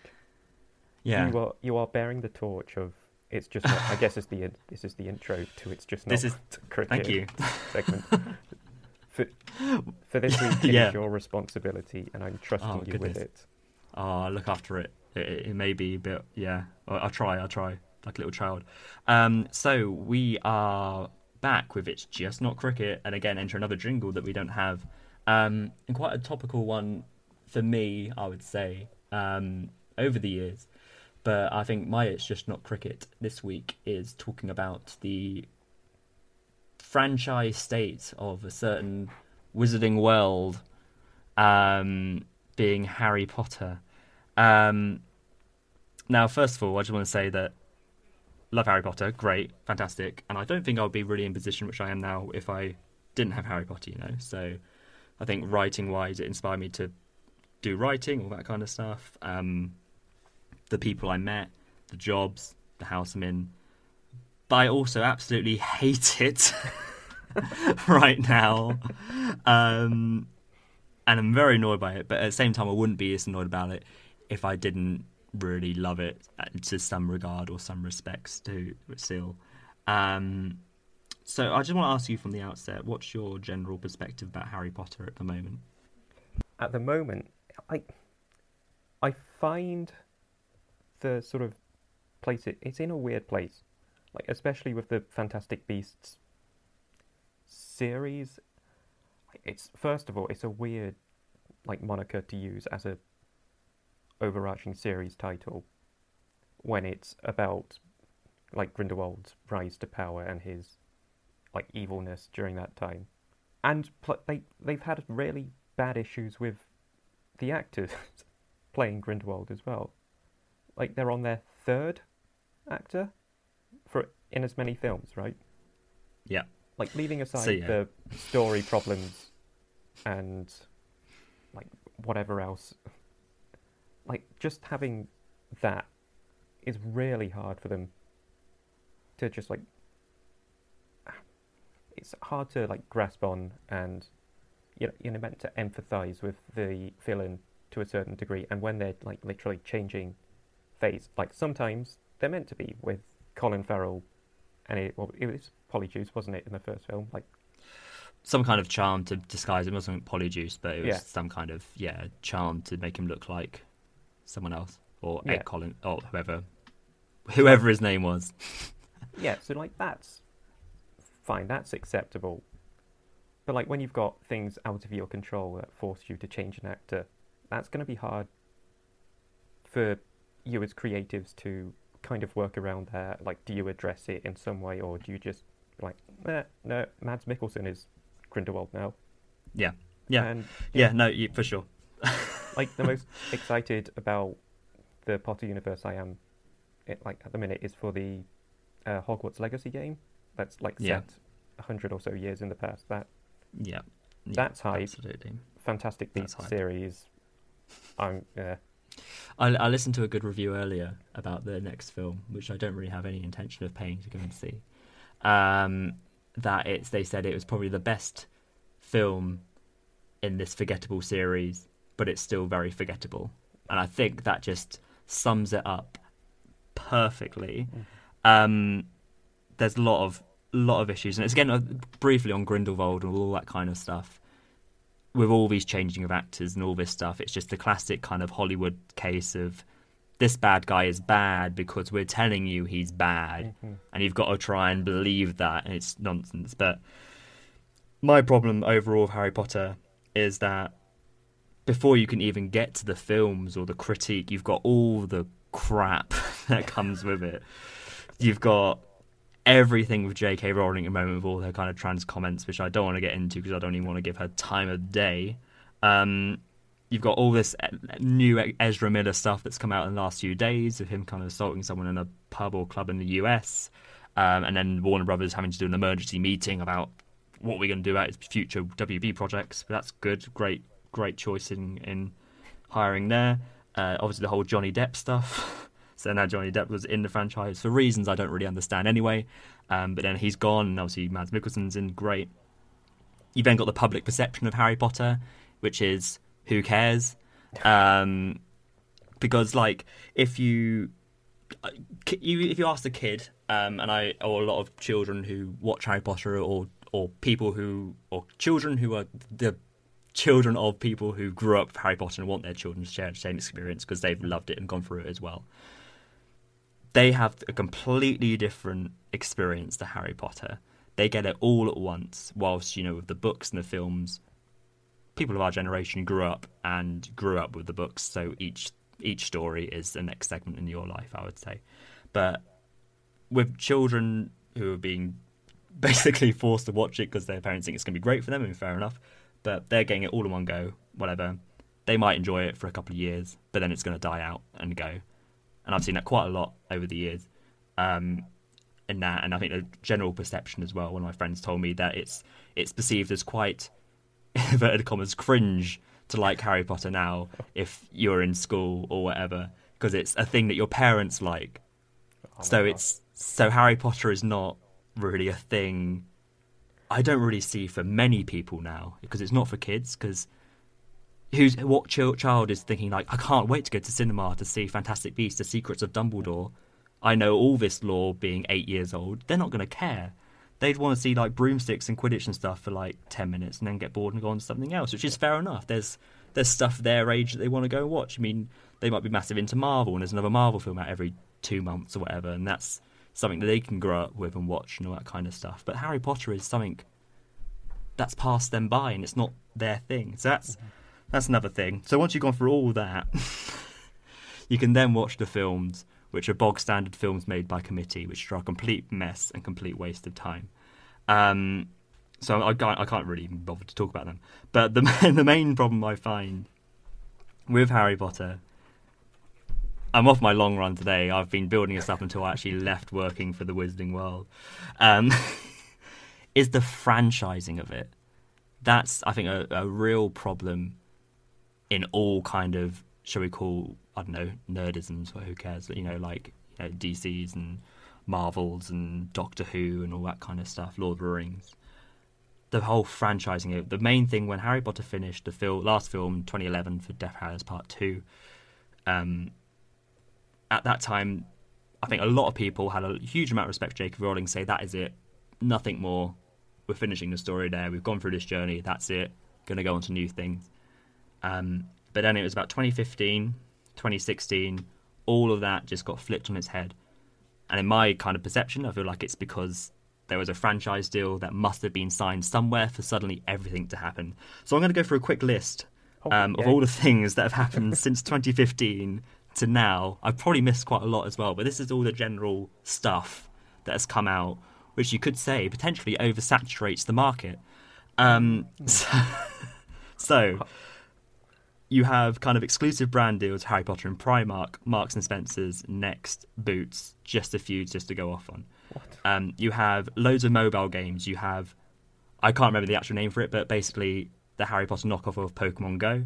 Speaker 1: Yeah.
Speaker 2: You are you are bearing the torch of. It's just. Not, I guess it's the this is the intro to. It's just not.
Speaker 1: This is. Thank you.
Speaker 2: segment. for, for this week, it is
Speaker 1: Yeah.
Speaker 2: your responsibility, and I'm trusting
Speaker 1: Oh,
Speaker 2: you
Speaker 1: goodness.
Speaker 2: with it.
Speaker 1: Oh, look after it. It, it, may be a bit. Yeah. I- I'll try. I'll try. Like a little child. Um. So we are back with it's just not cricket, and again enter another jingle that we don't have. Um. And quite a topical one for me, I would say. Um. Over the years. But I think my It's Just Not Cricket this week is talking about the franchise state of a certain wizarding world um, being Harry Potter. Um, now, first of all, I just want to say that love Harry Potter, great, fantastic, and I don't think I would be really in position which I am now if I didn't have Harry Potter, you know. So I think writing wise, it inspired me to do writing, all that kind of stuff. Um, the people I met, the jobs, the house I'm in. But I also absolutely hate it right now. Um, and I'm very annoyed by it, but at the same time, I wouldn't be as annoyed about it if I didn't really love it uh, to some regard or some respects to still. Um, so I just want to ask you from the outset, what's your general perspective about Harry Potter at the moment?
Speaker 2: At the moment, I I find the sort of place it, it's in a weird place, like especially with the Fantastic Beasts series. It's first of all, it's a weird like moniker to use as a overarching series title when it's about like Grindelwald's rise to power and his like evilness during that time. And pl- they they've had really bad issues with the actors playing Grindelwald as well. Like they're on their third actor for in as many films, right?
Speaker 1: Yeah.
Speaker 2: Like leaving aside
Speaker 1: So, yeah.
Speaker 2: the story problems and like whatever else, like just having that is really hard for them to just like. It's hard to like grasp on and you know, you're meant to empathize with the villain to a certain degree, and when they're like literally changing phase, like sometimes they're meant to be with Colin Farrell, and it well, it was Polyjuice, wasn't it, in the first film? Like,
Speaker 1: some kind of charm to disguise him. It wasn't polyjuice, but it was
Speaker 2: Yeah.
Speaker 1: some kind of yeah charm to make him look like someone else or
Speaker 2: Yeah.
Speaker 1: Ed Collin or whoever, whoever his name was.
Speaker 2: yeah, so like that's fine, that's acceptable. But like when you've got things out of your control that force you to change an actor, that's going to be hard for you as creatives to kind of work around that. Like, do you address it in some way, or do you just like, eh, no, Mads Mikkelsen is Grindelwald now?
Speaker 1: Yeah, yeah,
Speaker 2: And
Speaker 1: yeah. No, you, for sure.
Speaker 2: Like the most excited about the Potter universe I am, it, like at the minute, is for the uh, Hogwarts Legacy game. That's like
Speaker 1: Yeah.
Speaker 2: set a hundred or so years in the past. That
Speaker 1: Yeah, yeah
Speaker 2: That's hype.
Speaker 1: Absolutely.
Speaker 2: Fantastic Beasts series. I'm yeah.
Speaker 1: I, I listened to a good review earlier about the next film, which I don't really have any intention of paying to go and see. Um, that it's they said it was probably the best film in this forgettable series, but it's still very forgettable, and I think that just sums it up perfectly. Um, there's a lot of lot of issues, and it's again uh, briefly on Grindelwald and all that kind of stuff. With all these changing of actors and all this stuff, it's just the classic kind of Hollywood case of this bad guy is bad because we're telling you he's bad,
Speaker 2: Mhm.
Speaker 1: and you've got to try and believe that, and it's nonsense. But my problem overall with Harry Potter is that before you can even get to the films or the critique, you've got all the crap that comes with it. You've got everything with J.K. Rowling at the moment with all her kind of trans comments, which I don't want to get into because I don't even want to give her time of day. Um, you've got all this uh, new Ezra Miller stuff that's come out in the last few days of him kind of assaulting someone in a pub or club in the US, um, and then Warner Brothers having to do an emergency meeting about what we're going to do about his future WB projects. But that's good, great, great choice in in hiring there. Uh, obviously, the whole Johnny Depp stuff. so now Johnny Depp was in the franchise for reasons I don't really understand anyway. Um, but then he's gone, and obviously Mads Mikkelsen's in. Great. You've then got the public perception of Harry Potter, which is who cares? Um, because like if you, uh, you if you ask a kid, um, and I or a lot of children who watch Harry Potter or or people who or children who are the children of people who grew up with Harry Potter and want their children to share the same experience because they've loved it and gone through it as well. They have a completely different experience to Harry Potter. They get it all at once, whilst you know with the books and the films, people of our generation grew up and grew up with the books. So each each story is the next segment in your life, I would say. But with children who are being basically forced to watch it because their parents think it's going to be great for them, and fair enough. But they're getting it all in one go, whatever. They might enjoy it for a couple of years, but then it's going to die out and go. And I've seen that quite a lot over the years. Um, in that, and I think the general perception as well. One of my friends told me that it's it's perceived as quite inverted commas cringe to like Harry Potter now if you're in school or whatever because it's a thing that your parents like.
Speaker 2: Oh
Speaker 1: so it's so Harry Potter is not really a thing. I don't really see for many people now because it's not for kids because who's what ch- child is thinking like I can't wait to go to cinema to see Fantastic Beasts: The Secrets of Dumbledore. I know all this lore being eight years old. They're not going to care. They'd want to see like broomsticks and Quidditch and stuff for like ten minutes and then get bored and go on to something else, which is fair enough. There's there's stuff their age that they want to go and watch. I mean, they might be massive into Marvel and there's another Marvel film out every two months or whatever, and that's something that they can grow up with and watch and all that kind of stuff. But Harry Potter is something that's passed them by and it's not their thing. So that's that's another thing. So once you've gone through all that, you can then watch the films, which are bog standard films made by committee, which are a complete mess and complete waste of time. Um, so I can't, I can't really bother to talk about them. But the the main problem I find with Harry Potter, I'm off my long run today. I've been building this up until I actually left working for the Wizarding World. Um, is the franchising of it? That's I think a, a real problem in all kind of shall we call I don't know nerdisms or who cares you know like you know, DCs and Marvels and Doctor Who and all that kind of stuff Lord of the Rings the whole franchising it the main thing when Harry Potter finished the film last film 2011 for Death Hallows Part 2 um at that time I think a lot of people had a huge amount of respect for J.K. Rowling say that is it. Nothing more. We're finishing the story there. We've gone through this journey. That's it. Going to go on to new things. Um, but then it was about 2015, 2016, all of that just got flipped on its head. And in my kind of perception, I feel like it's because there was a franchise deal that must have been signed somewhere for suddenly everything to happen. So I'm going to go through a quick list
Speaker 2: Oh,
Speaker 1: um, of all the things that have happened since 2015 to now. I've probably missed quite a lot as well, but this is all the general stuff that has come out, which you could say potentially oversaturates the market. Um, so, so you have kind of exclusive brand deals, Harry Potter and Primark, Marks and Spencers, Next, Boots, just a few just to go off on.
Speaker 2: What?
Speaker 1: Um, you have loads of mobile games. You have, I can't remember the actual name for it, but basically the Harry Potter knockoff of Pokemon Go.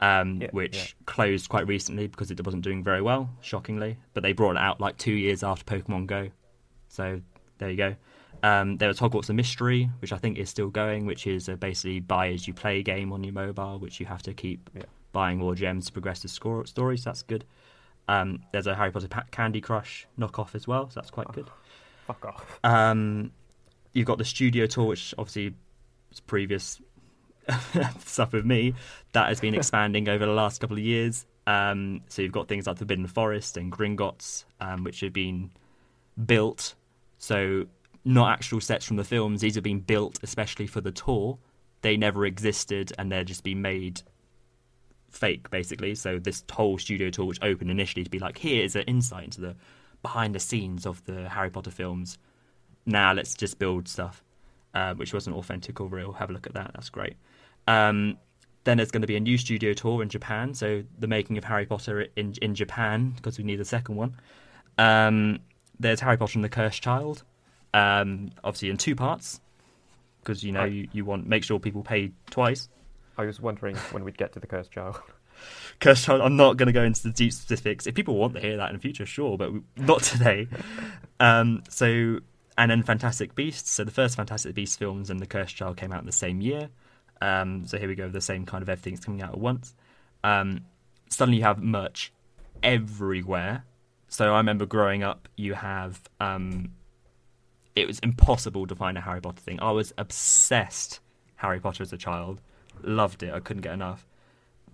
Speaker 1: Um,
Speaker 2: Yeah,
Speaker 1: which
Speaker 2: yeah.
Speaker 1: closed quite recently because it wasn't doing very well, shockingly. But they brought it out like two years after Pokemon Go, so there you go. Um, there was Hogwarts: A Mystery, which I think is still going, which is a basically buy as you play game on your mobile, which you have to keep
Speaker 2: Yeah.
Speaker 1: buying more gems to progress the score- story. So that's good. Um, there's a Harry Potter Candy Crush knockoff as well, so that's quite good.
Speaker 2: Fuck off.
Speaker 1: Um, you've got the studio tour, which obviously previous stuff with me. That has been expanding over the last couple of years. Um, so you've got things like Forbidden Forest and Gringotts, um, which have been built. So not actual sets from the films. These have been built especially for the tour. They never existed, and they're just being made fake, basically. So this whole studio tour, which opened initially to be like, here is an insight into the behind the scenes of the Harry Potter films. Now let's just build stuff, uh, which wasn't authentic or real. Have a look at that. That's great. Um, then there's going to be a new studio tour in Japan. So the making of Harry Potter in in Japan because we need a second one. Um, there's Harry Potter and the Cursed Child, um, obviously in two parts because you know
Speaker 2: Right.
Speaker 1: you, you want make sure people pay twice.
Speaker 2: I was wondering when we'd get to the cursed child.
Speaker 1: Cursed Child. I'm not going to go into the deep specifics. If people want to hear that in the future, sure, but not today. um, so, and then Fantastic Beasts. So the first Fantastic Beasts films and the Cursed Child came out in the same year. Um, so here we go, the same kind of everything's coming out at once. Um, suddenly you have merch everywhere. So I remember growing up, you have. Um, it was impossible to find a Harry Potter thing. I was obsessed Harry Potter as a child. Loved it. I couldn't get enough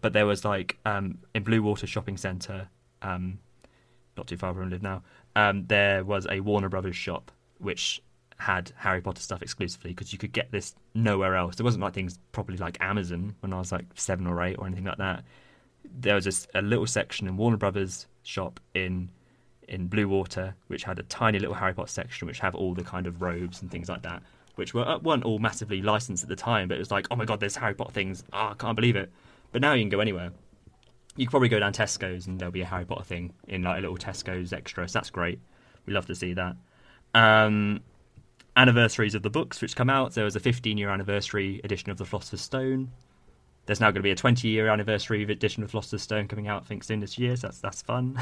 Speaker 1: but there was like um, in Blue Water Shopping Centre, um, not too far from where I live now. Um, there was a Warner Brothers shop which had Harry Potter stuff exclusively because you could get this nowhere else. There wasn't like things properly like Amazon when I was like seven or eight or anything like that. There was just a little section in Warner Brothers shop in in Blue Water which had a tiny little Harry Potter section which have all the kind of robes and things like that. Which were uh, weren't all massively licensed at the time, but it was like, oh my god, there's Harry Potter things. Oh, I can't believe it. But now you can go anywhere. You can probably go down Tesco's and there'll be a Harry Potter thing in like a little Tesco's extra. So that's great. We love to see that. Um, anniversaries of the books which come out. There was a 15 year anniversary edition of The Philosopher's Stone. There's now going to be a 20 year anniversary edition of Philosopher's Stone coming out, I think, soon this year. So that's that's fun.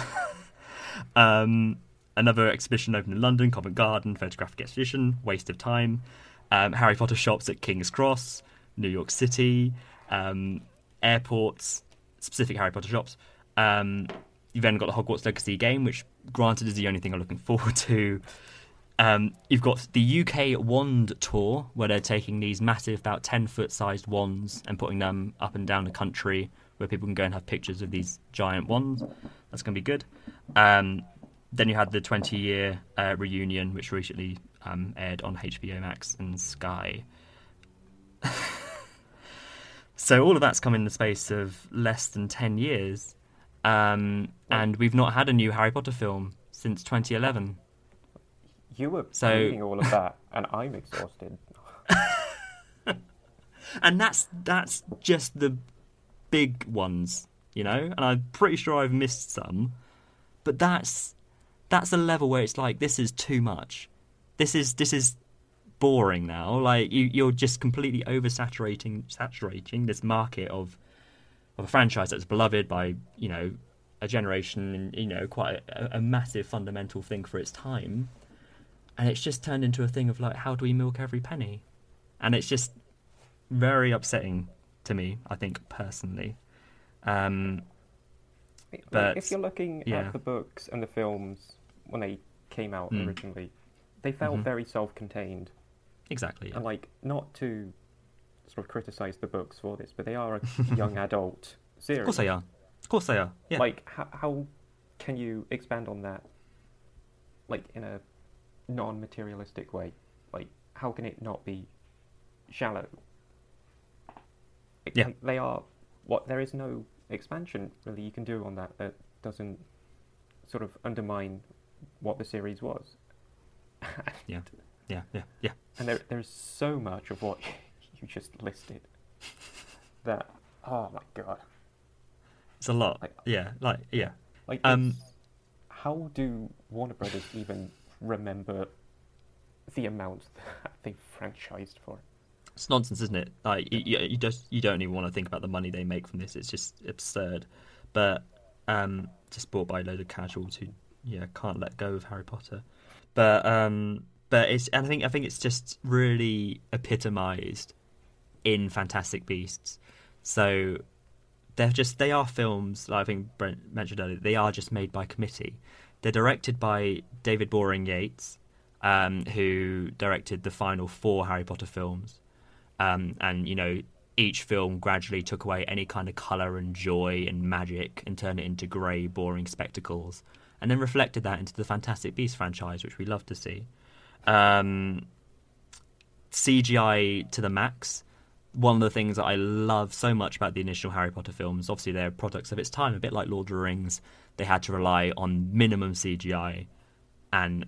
Speaker 1: um, another exhibition opened in London, Covent Garden, photographic exhibition, waste of time. Um, Harry Potter shops at King's Cross, New York City, um, airports, specific Harry Potter shops. Um, you've then got the Hogwarts Legacy game, which, granted, is the only thing I'm looking forward to. Um, you've got the UK Wand Tour, where they're taking these massive, about 10 foot sized wands and putting them up and down the country, where people can go and have pictures of these giant wands. That's going to be good. Um, then you had the 20 year uh, reunion, which recently um, aired on HBO Max and Sky. so all of that's come in the space of less than 10 years. Um, and we've not had a new Harry Potter film since 2011.
Speaker 2: You were
Speaker 1: So-
Speaker 2: reading all of that, and I'm exhausted.
Speaker 1: and that's that's just the big ones, you know. And I'm pretty sure I've missed some, but that's that's a level where it's like this is too much. This is this is boring now. Like you, you're just completely oversaturating saturating this market of of a franchise that's beloved by you know a generation and you know quite a, a massive fundamental thing for its time. And it's just turned into a thing of like, how do we milk every penny? And it's just very upsetting to me, I think personally. Um, But,
Speaker 2: if you're looking
Speaker 1: yeah.
Speaker 2: at the books and the films when they came out
Speaker 1: Mm.
Speaker 2: originally, they felt
Speaker 1: Mhm.
Speaker 2: very self-contained.
Speaker 1: exactly. yeah.
Speaker 2: And like, not to sort of criticize the books for this, but they are a young adult series.
Speaker 1: Of course they are. Of course they are. Yeah.
Speaker 2: Like, how, how can you expand on that, like in a non-materialistic way? Like, how can it not be shallow?
Speaker 1: Yeah.
Speaker 2: like, they are. What there is no expansion really you can do on that that doesn't sort of undermine what the series was.
Speaker 1: yeah. Yeah. Yeah. Yeah.
Speaker 2: And there, there's so much of what you just listed that, oh my god.
Speaker 1: It's a lot.
Speaker 2: Like-
Speaker 1: yeah. Like yeah.
Speaker 2: Like,
Speaker 1: Um,
Speaker 2: how do Warner Brothers even remember the amount that they franchised for?
Speaker 1: It's nonsense, isn't it? Like you, you, just you don't even want to think about the money they make from this. It's just absurd. But um, just bought by a load of casuals who yeah can't let go of Harry Potter. But um, but it's I think I think it's just really epitomised in Fantastic Beasts. So they're just they are films. Like I think Brent mentioned earlier. They are just made by committee. They're directed by David Boring Yates, um, who directed the final four Harry Potter films, um, and you know each film gradually took away any kind of color and joy and magic and turned it into grey, boring spectacles, and then reflected that into the Fantastic Beasts franchise, which we love to see. Um, CGI to the max one of the things that I love so much about the initial Harry Potter films, obviously they're products of its time, a bit like Lord of the Rings. They had to rely on minimum CGI and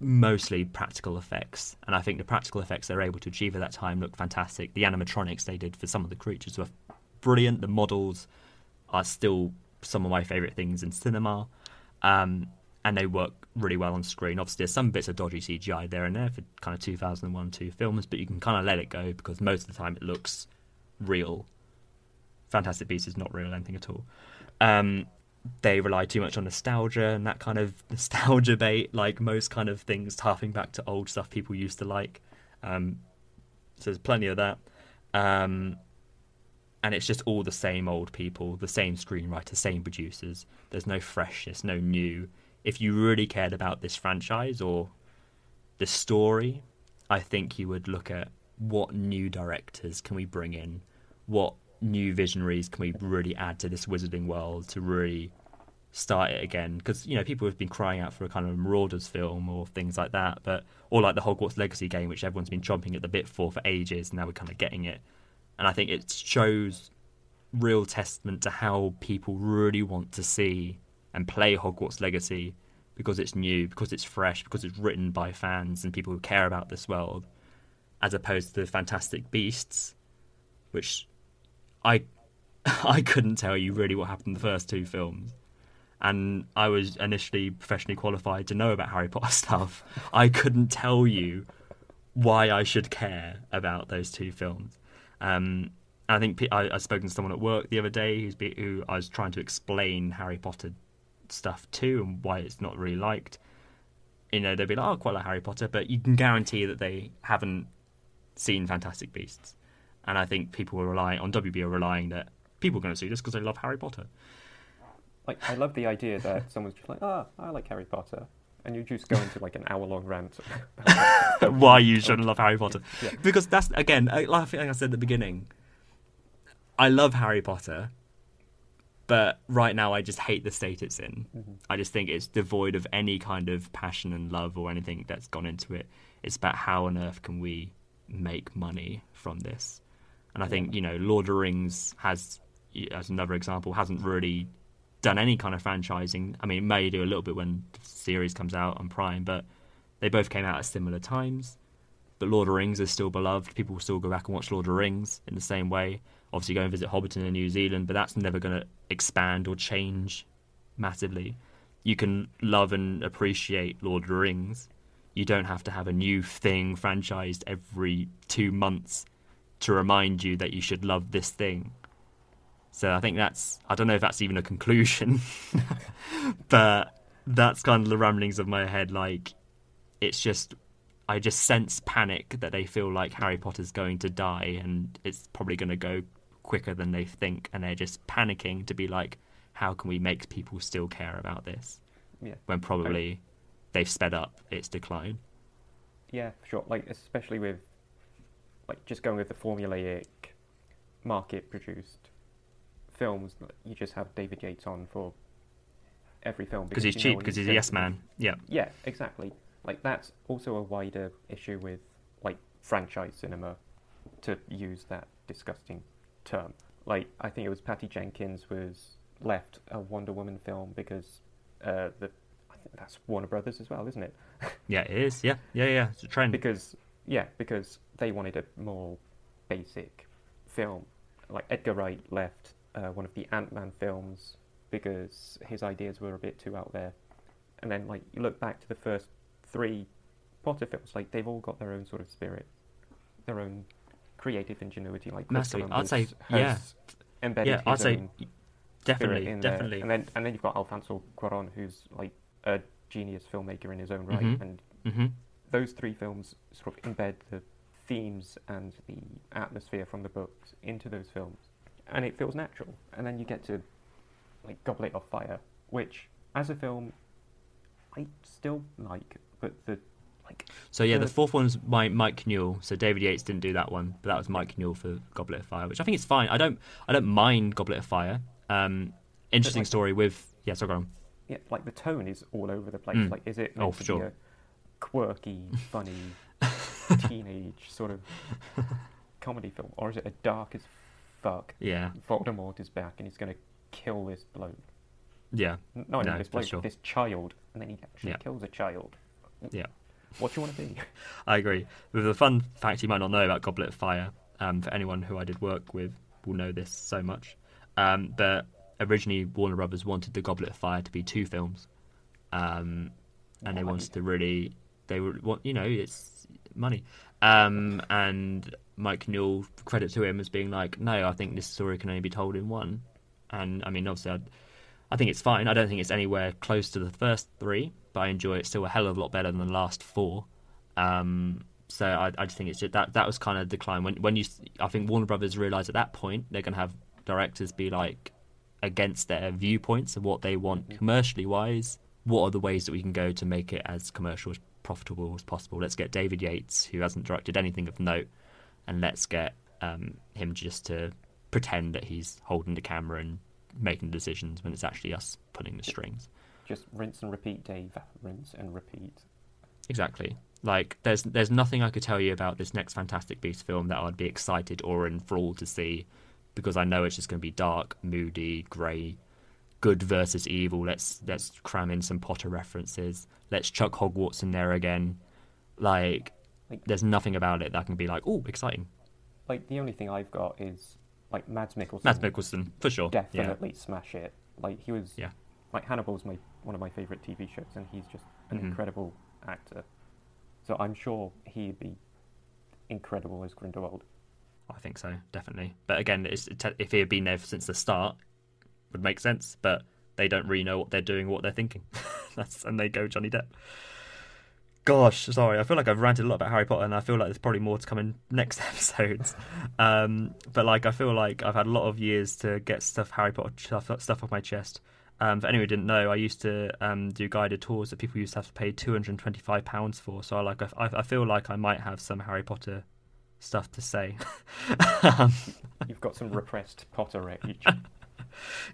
Speaker 1: mostly practical effects. And I think the practical effects they were able to achieve at that time look fantastic. The animatronics they did for some of the creatures were brilliant. The models are still some of my favourite things in cinema. Um, and they work really well on screen. Obviously, there's some bits of dodgy CGI there and there for kind of 2001 2 films, but you can kind of let it go because most of the time it looks real. Fantastic Beasts is not real anything at all. Um, they rely too much on nostalgia and that kind of nostalgia bait, like most kind of things, harping back to old stuff people used to like. Um, so there's plenty of that. Um, and it's just all the same old people, the same screenwriter, same producers. There's no freshness, no new if you really cared about this franchise or the story, I think you would look at what new directors can we bring in, what new visionaries can we really add to this wizarding world to really start it again because you know people have been crying out for a kind of Marauders film or things like that, but or like the Hogwarts Legacy game, which everyone's been chomping at the bit for for ages. And now we're kind of getting it, and I think it shows real testament to how people really want to see and play Hogwarts Legacy because it's new, because it's fresh, because it's written by fans and people who care about this world, as opposed to the Fantastic Beasts, which I I couldn't tell you really what happened in the first two films. And I was initially professionally qualified to know about Harry Potter stuff. I couldn't tell you why I should care about those two films. Um, I think I, I spoken to someone at work the other day who's be, who I was trying to explain Harry Potter stuff to and why it's not really liked. You know, they'd be like, oh, quite like Harry Potter, but you can guarantee that they haven't seen Fantastic Beasts. And I think people are relying on WB are relying that people are going to see this because they love Harry Potter.
Speaker 2: Like, I love the idea that someone's just like, ah, oh, I like Harry Potter. And you just go into like an hour long rant
Speaker 1: why you shouldn't love Harry Potter. Yeah. Because that's, again, like I think I said at the beginning, I love Harry Potter but right now I just hate the state it's in. Mm-hmm. I just think it's devoid of any kind of passion and love or anything that's gone into it. It's about how on earth can we make money from this. And I think you know Lord of the Rings has, as another example, hasn't really done any kind of franchising. I mean, it may do a little bit when the series comes out on Prime, but they both came out at similar times. But Lord of the Rings is still beloved. People will still go back and watch Lord of the Rings in the same way obviously go and visit Hobbiton in New Zealand, but that's never going to expand or change massively. You can love and appreciate Lord of the Rings. You don't have to have a new thing franchised every two months to remind you that you should love this thing. So I think that's I don't know if that's even a conclusion, but that's kind of the ramblings of my head. Like it's just I just sense panic that they feel like Harry Potter's going to die and it's probably going to go quicker than they think, and they're just panicking to be like, how can we make people still care about this?
Speaker 2: Yeah.
Speaker 1: When probably they've sped up its decline.
Speaker 2: Yeah, for sure. Like especially with like just going with the formulaic market produced films, that you just have David Yates on for every film
Speaker 1: because he's cheap because he's a yes man. Yeah.
Speaker 2: Yeah, exactly. Like that's also a wider issue with like franchise cinema to use that disgusting term. Like I think it was Patty Jenkins was left a Wonder Woman film because uh, the I think that's Warner Brothers as well, isn't it?
Speaker 1: yeah, it is. Yeah, yeah, yeah. It's a trend.
Speaker 2: Because yeah, because they wanted a more basic film. Like Edgar Wright left uh, one of the Ant Man films because his ideas were a bit too out there. And then like you look back to the first three Potter films, like they've all got their own sort of spirit, their own creative ingenuity. Like
Speaker 1: Massively. I'd say- yeah.
Speaker 2: embedded
Speaker 1: yeah,
Speaker 2: his
Speaker 1: I'd say definitely,
Speaker 2: there.
Speaker 1: definitely.
Speaker 2: And then and then you've got Alfonso Cuarón, who's like a genius filmmaker in his own right,
Speaker 1: Mhm.
Speaker 2: and
Speaker 1: hmm
Speaker 2: those three films sort of embed the themes and the atmosphere from the books into those films, and it feels natural. And then you get to like Goblet of Fire, which as a film I still like, but the like
Speaker 1: So yeah, the
Speaker 2: the-
Speaker 1: fourth one's my Mike Newell. So David Yates didn't do that one, but that was Mike Newell for Goblet of Fire, which I think is fine. I don't I don't mind Goblet of Fire. Um, interesting
Speaker 2: like-
Speaker 1: story with yeah. So go on.
Speaker 2: yeah, like the tone is all over the place.
Speaker 1: Mm.
Speaker 2: Like, is it
Speaker 1: Oh,
Speaker 2: meant
Speaker 1: for
Speaker 2: to
Speaker 1: sure.
Speaker 2: be a quirky, funny, teenage sort of comedy film, or is it a dark as fuck?
Speaker 1: Yeah,
Speaker 2: Voldemort is back and he's going to kill this bloke.
Speaker 1: yeah,
Speaker 2: N- Not
Speaker 1: No,
Speaker 2: this bloke,
Speaker 1: sure.
Speaker 2: this child, and then he actually
Speaker 1: Yeah.
Speaker 2: kills a child.
Speaker 1: yeah.
Speaker 2: What do you want to be?
Speaker 1: I agree. With the fun fact you might not know about Goblet of Fire, um, for anyone who I did work with will know this so much. Um, but originally Warner Brothers wanted the Goblet of Fire to be two films, um, and they wanted to really they were want you know it's money. Um, and Mike Newell, credit to him as being like, no, I think this story can only be told in one. And I mean, obviously, I'd, I think it's fine. I don't think it's anywhere close to the first three, but I enjoy it still a hell of a lot better than the last four. Um, so I, I just think it's just that that was kind of decline when when you I think Warner Brothers realized at that point they're going to have directors be like against their viewpoints of what they want commercially wise. What are the ways that we can go to make it as commercial as profitable as possible? Let's get David Yates, who hasn't directed anything of note, and let's get um, him just to pretend that he's holding the camera and making decisions when it's actually us pulling the strings.
Speaker 2: Just rinse and repeat, Dave. Rinse and repeat.
Speaker 1: Exactly. Like there's there's nothing I could tell you about this next Fantastic Beasts film that I'd be excited or enthralled to see because I know it's just going to be dark, moody, grey, good versus evil. Let's let's cram in some Potter references. Let's chuck Hogwarts in there again. Like
Speaker 2: Like-
Speaker 1: there's nothing about it that can be like, oh, exciting.
Speaker 2: Like, the only thing I've got is, like, Mads Mikkelsen.
Speaker 1: Mads Mikkelsen for sure. Yeah.
Speaker 2: definitely smash it. Like he was,
Speaker 1: Yeah.
Speaker 2: like Hannibal's my one of my favorite TV shows, and he's just an
Speaker 1: Mhm.
Speaker 2: incredible actor. So I'm sure he'd be incredible as Grindelwald.
Speaker 1: I think so, definitely. But again, it's, if he had been there since the start, would make sense. But they don't really know what they're doing, what they're thinking. That's and they go Johnny Depp. Gosh, sorry, I feel like I've ranted a lot about Harry Potter, and I feel like there's probably more to come in next episodes. um, but like, I feel like I've had a lot of years to get stuff Harry Potter stuff, stuff off my chest. Um, for anyone who didn't know, I used to um, do guided tours that people used to have to pay two hundred and twenty-five pounds for. So I like, I, I feel like I might have some Harry Potter stuff to say. um,
Speaker 2: You've got some repressed Potter rage.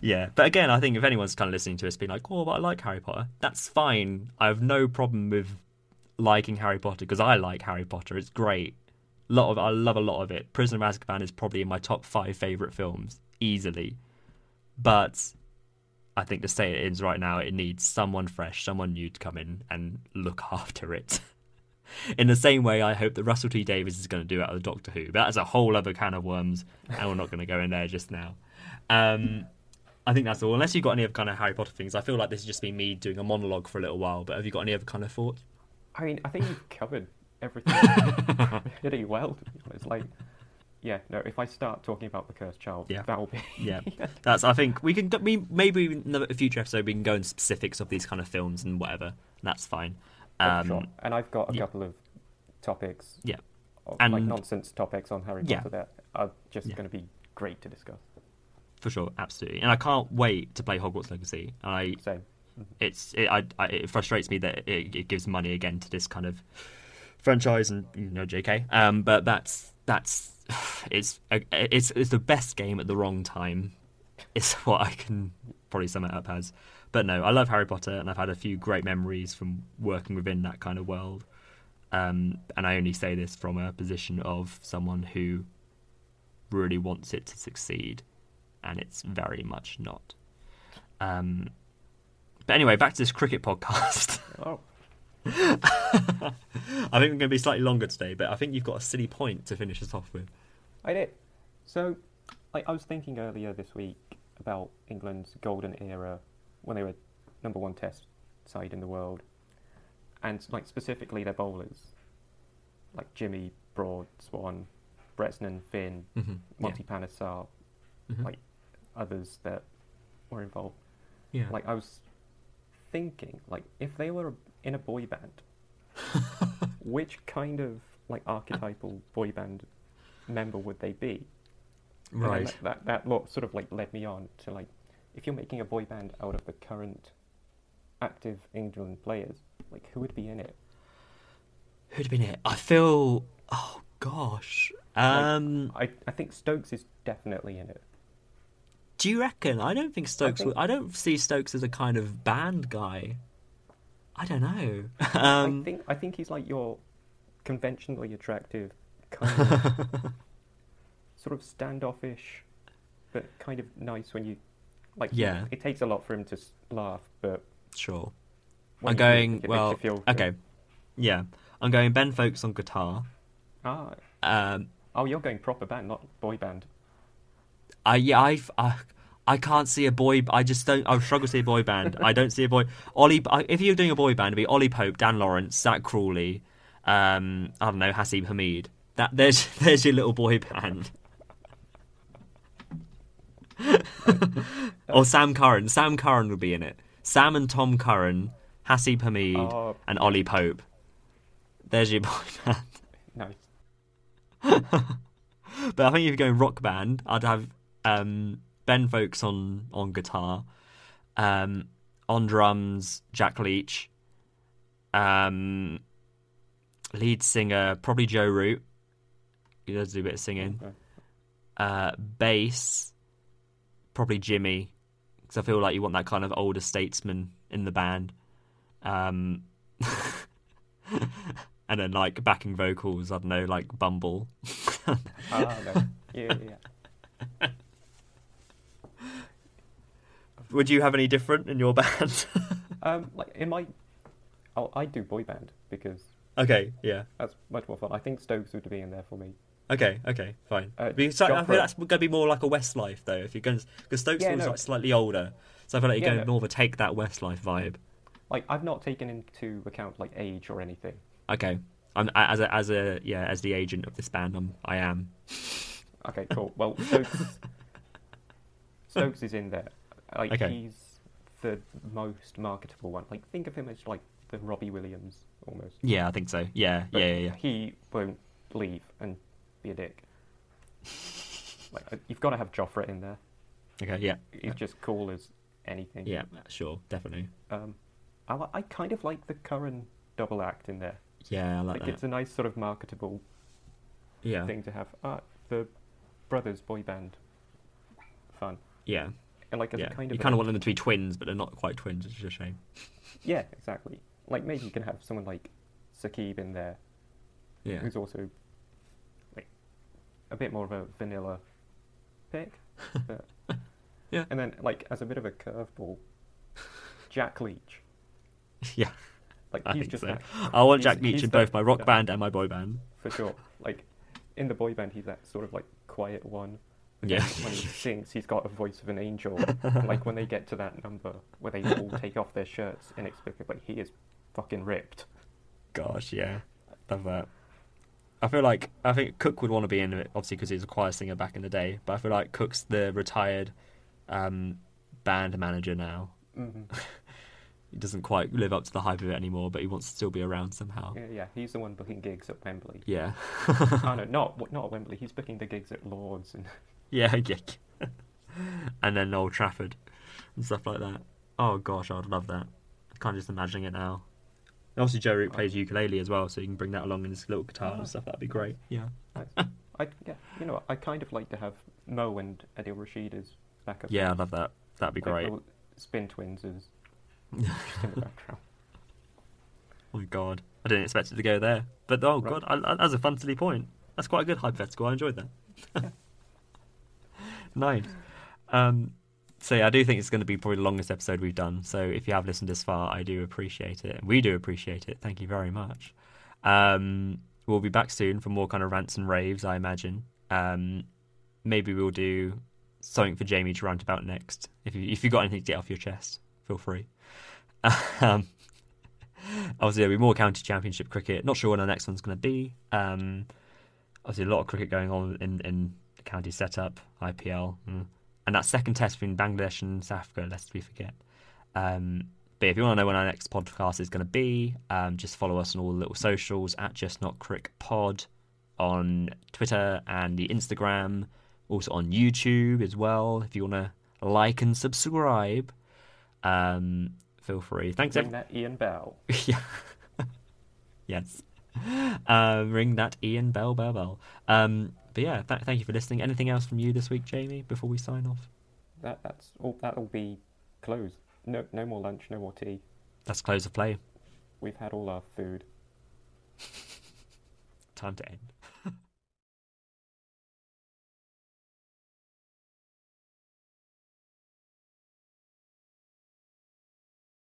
Speaker 1: Yeah, but again, I think if anyone's kind of listening to us being like, "Oh, but I like Harry Potter," that's fine. I have no problem with liking Harry Potter because I like Harry Potter. It's great. A lot of I love a lot of it. Prisoner of Azkaban is probably in my top five favorite films easily, but I think to say it is right now, it needs someone fresh, someone new to come in and look after it. in the same way, I hope that Russell T Davies is going to do out of the Doctor Who. But that's a whole other can of worms, and we're not going to go in there just now. Um, I think that's all. Unless you've got any other kind of Harry Potter things, I feel like this has just been me doing a monologue for a little while. But have you got any other kind of thoughts?
Speaker 2: I mean, I think you've covered everything pretty well. Honest, like, yeah, no. If I start talking about the cursed child,
Speaker 1: Yeah.
Speaker 2: that'll be
Speaker 1: Yeah, that's. I think we can. We maybe in a future episode we can go into specifics of these kind of films and whatever. And that's fine.
Speaker 2: Oh,
Speaker 1: Um,
Speaker 2: sure. And I've got a
Speaker 1: yeah.
Speaker 2: couple of topics,
Speaker 1: Yeah.
Speaker 2: of, like nonsense topics on Harry
Speaker 1: Yeah.
Speaker 2: Potter that are just
Speaker 1: Yeah.
Speaker 2: going to be great to discuss.
Speaker 1: For sure, absolutely. And I can't wait to play Hogwarts Legacy. I
Speaker 2: Same.
Speaker 1: it's it, I, I, it frustrates me that it, it gives money again to this kind of franchise and you know JK. Um, but that's that's it's it's it's the best game at the wrong time. Is what I can probably sum it up as. But no, I love Harry Potter, and I've had a few great memories from working within that kind of world. Um, and I only say this from a position of someone who really wants it to succeed, and it's very much not. Um, but anyway, back to this cricket podcast.
Speaker 2: Oh,
Speaker 1: I think we're going to be slightly longer today, but I think you've got a silly point to finish us off with.
Speaker 2: I did. So, like, I was thinking earlier this week about England's golden era when they were number one test side in the world, and like specifically their bowlers, like Jimmy, Broad, Swann, Bresnan, Finn,
Speaker 1: Mm-hmm.
Speaker 2: Monty Panesar,
Speaker 1: Mhm.
Speaker 2: like others that were involved.
Speaker 1: yeah.
Speaker 2: Like I was thinking, like if they were in a boy band, which kind of like archetypal boy band member would they be?
Speaker 1: Right.
Speaker 2: That, that that lo- sort of like led me on to like, if you're making a boy band out of the current active England players, like who would be in it?
Speaker 1: Who'd have been in it? I feel. Oh gosh. Um.
Speaker 2: I I think Stokes is definitely in it.
Speaker 1: Do you reckon? I don't think Stokes.
Speaker 2: think-
Speaker 1: would, I don't see Stokes as a kind of band guy. I don't know.
Speaker 2: I
Speaker 1: Um.
Speaker 2: think I think he's like your conventionally attractive, kind of sort of standoffish, but kind of nice when you like.
Speaker 1: Yeah.
Speaker 2: it takes a lot for him to laugh, but
Speaker 1: sure. I'm going. Well.
Speaker 2: feel.
Speaker 1: Okay. Yeah. I'm going Ben Foakes on guitar.
Speaker 2: Ah,
Speaker 1: Um.
Speaker 2: oh, you're going proper band, not boy band.
Speaker 1: I yeah I've, I I can't see a boy. I just don't. I struggle to see a boy band. I don't see a boy. Ollie. If you're doing a boy band, it'd be Ollie Pope, Dan Lawrence, Zak Crawley. Um, I don't know Haseeb Hameed. That there's there's your little boy band. or Sam Curran. Sam Curran would be in it. Sam and Tom Curran, Haseeb Hameed,
Speaker 2: Oh,
Speaker 1: and Ollie Pope. There's your boy band.
Speaker 2: nice.
Speaker 1: But I think if you're going rock band, I'd have um, Ben Foakes on on guitar, um, on drums Jack Leach, um, lead singer probably Joe Root. He does do a bit of singing.
Speaker 2: Okay.
Speaker 1: Uh, bass probably Jimmy, because I feel like you want that kind of older statesman in the band. Um, and then like backing vocals, I don't know, like Bumble.
Speaker 2: Ah, no. Yeah, yeah.
Speaker 1: Would you have any different in your band?
Speaker 2: Um, like in my, oh, I do boy band because
Speaker 1: okay, yeah.
Speaker 2: that's much more fun. I think Stokes would be in there for me.
Speaker 1: Okay, okay, fine.
Speaker 2: Uh,
Speaker 1: because I, I
Speaker 2: Jofra-
Speaker 1: feel that's going to be more like a Westlife though. If you're going, because Stokes
Speaker 2: Yeah,
Speaker 1: feels
Speaker 2: no.
Speaker 1: like slightly older, so I feel like you're
Speaker 2: Yeah,
Speaker 1: going
Speaker 2: no.
Speaker 1: more of a take that Westlife vibe.
Speaker 2: Like I've not taken into account like age or anything.
Speaker 1: Okay, I'm as a as a yeah as the agent of this band, I'm I am.
Speaker 2: Okay, cool. Well, Stokes, Stokes is in there. Like
Speaker 1: Okay.
Speaker 2: he's the most marketable one. Like think of him as like the Robbie Williams almost.
Speaker 1: Yeah, I think so. Yeah,
Speaker 2: But
Speaker 1: yeah, yeah, yeah.
Speaker 2: He won't leave and be a dick. like uh, you've got to have Jofra in there.
Speaker 1: Okay, yeah,
Speaker 2: He's just cool as anything.
Speaker 1: yeah, sure, definitely.
Speaker 2: Um, I, I kind of like the Curran double act in there.
Speaker 1: Yeah, I like,
Speaker 2: Like
Speaker 1: that.
Speaker 2: it's a nice sort of marketable
Speaker 1: Yeah,
Speaker 2: thing to have. Ah, the brothers boy band, fun.
Speaker 1: yeah,
Speaker 2: And like as
Speaker 1: yeah.
Speaker 2: a kind
Speaker 1: you kind of want them to be twins, but they're not quite twins, which is a shame.
Speaker 2: yeah, exactly. Like maybe you can have someone like Saqib in there,
Speaker 1: Yeah,
Speaker 2: who's also like a bit more of a vanilla pick. But...
Speaker 1: Yeah.
Speaker 2: And then like as a bit of a curveball, Jack Leach.
Speaker 1: yeah.
Speaker 2: Like
Speaker 1: I
Speaker 2: he's just
Speaker 1: so.
Speaker 2: that,
Speaker 1: I want Jack Leach in both my rock
Speaker 2: yeah.
Speaker 1: band and my boy band.
Speaker 2: for sure. Like in the boy band, he's that sort of like quiet one.
Speaker 1: Yeah.
Speaker 2: When he sings, he's got a voice of an angel. Like when they get to that number where they all take off their shirts inexplicably, he is fucking ripped.
Speaker 1: Gosh, yeah, love that. I feel like I think Cook would want to be in it, obviously, because he's a choir singer back in the day. But I feel like Cook's the retired um, band manager now.
Speaker 2: hmm
Speaker 1: He doesn't quite live up to the hype of it anymore, but he wants to still be around somehow.
Speaker 2: Yeah, yeah, he's the one booking gigs at Wembley.
Speaker 1: Yeah,
Speaker 2: oh no, not not at Wembley. He's booking the gigs at Lords and
Speaker 1: yeah, yeah. and then Old Trafford and stuff like that. Oh gosh, I'd love that. I can't just imagine it now. And obviously, Joe Root plays ukulele as well, so you can bring that along in his little guitar
Speaker 2: Oh,
Speaker 1: and ah. stuff. That'd be great. Yeah.
Speaker 2: Nice. I yeah, you know, I kind of like to have Mo and Adil Rashid as backup.
Speaker 1: Yeah, I'd love that. That'd be
Speaker 2: Like
Speaker 1: great.
Speaker 2: Spin twins as just in the background.
Speaker 1: Oh my god, I didn't expect it to go there. But oh
Speaker 2: Right.
Speaker 1: god, I, I, that's a fun silly point. That's quite a good hypothetical. I enjoyed that. Nice. Um, so yeah, I do think it's going to be probably the longest episode we've done. So if you have listened this far, I do appreciate it. We do appreciate it. Thank you very much. Um, we'll be back soon for more kind of rants and raves, I imagine. Um, maybe we'll do something for Jamie to rant about next. If you if you got anything to get off your chest, feel free. Um, obviously there'll be more county championship cricket. Not sure when our next one's going to be. Um, obviously a lot of cricket going on in in county setup, IPL, mm. and that second test between Bangladesh and South Africa. Lest we forget. Um, but if you want to know when our next podcast is going to be, um, just follow us on all the little socials at Just Not Crick Pod on Twitter and the Instagram, also on YouTube as well. If you want to like and subscribe, um, feel free. Thanks.
Speaker 2: Ring that Ian Bell.
Speaker 1: yeah. yes. Um, ring that Ian Bell Bell Bell. Um, but yeah, th- thank you for listening. Anything else from you this week, Jamie? Before we sign off.
Speaker 2: That that's all. That'll be closed. No, no more lunch. No more tea.
Speaker 1: That's close of play.
Speaker 2: We've had all our food.
Speaker 1: Time to end.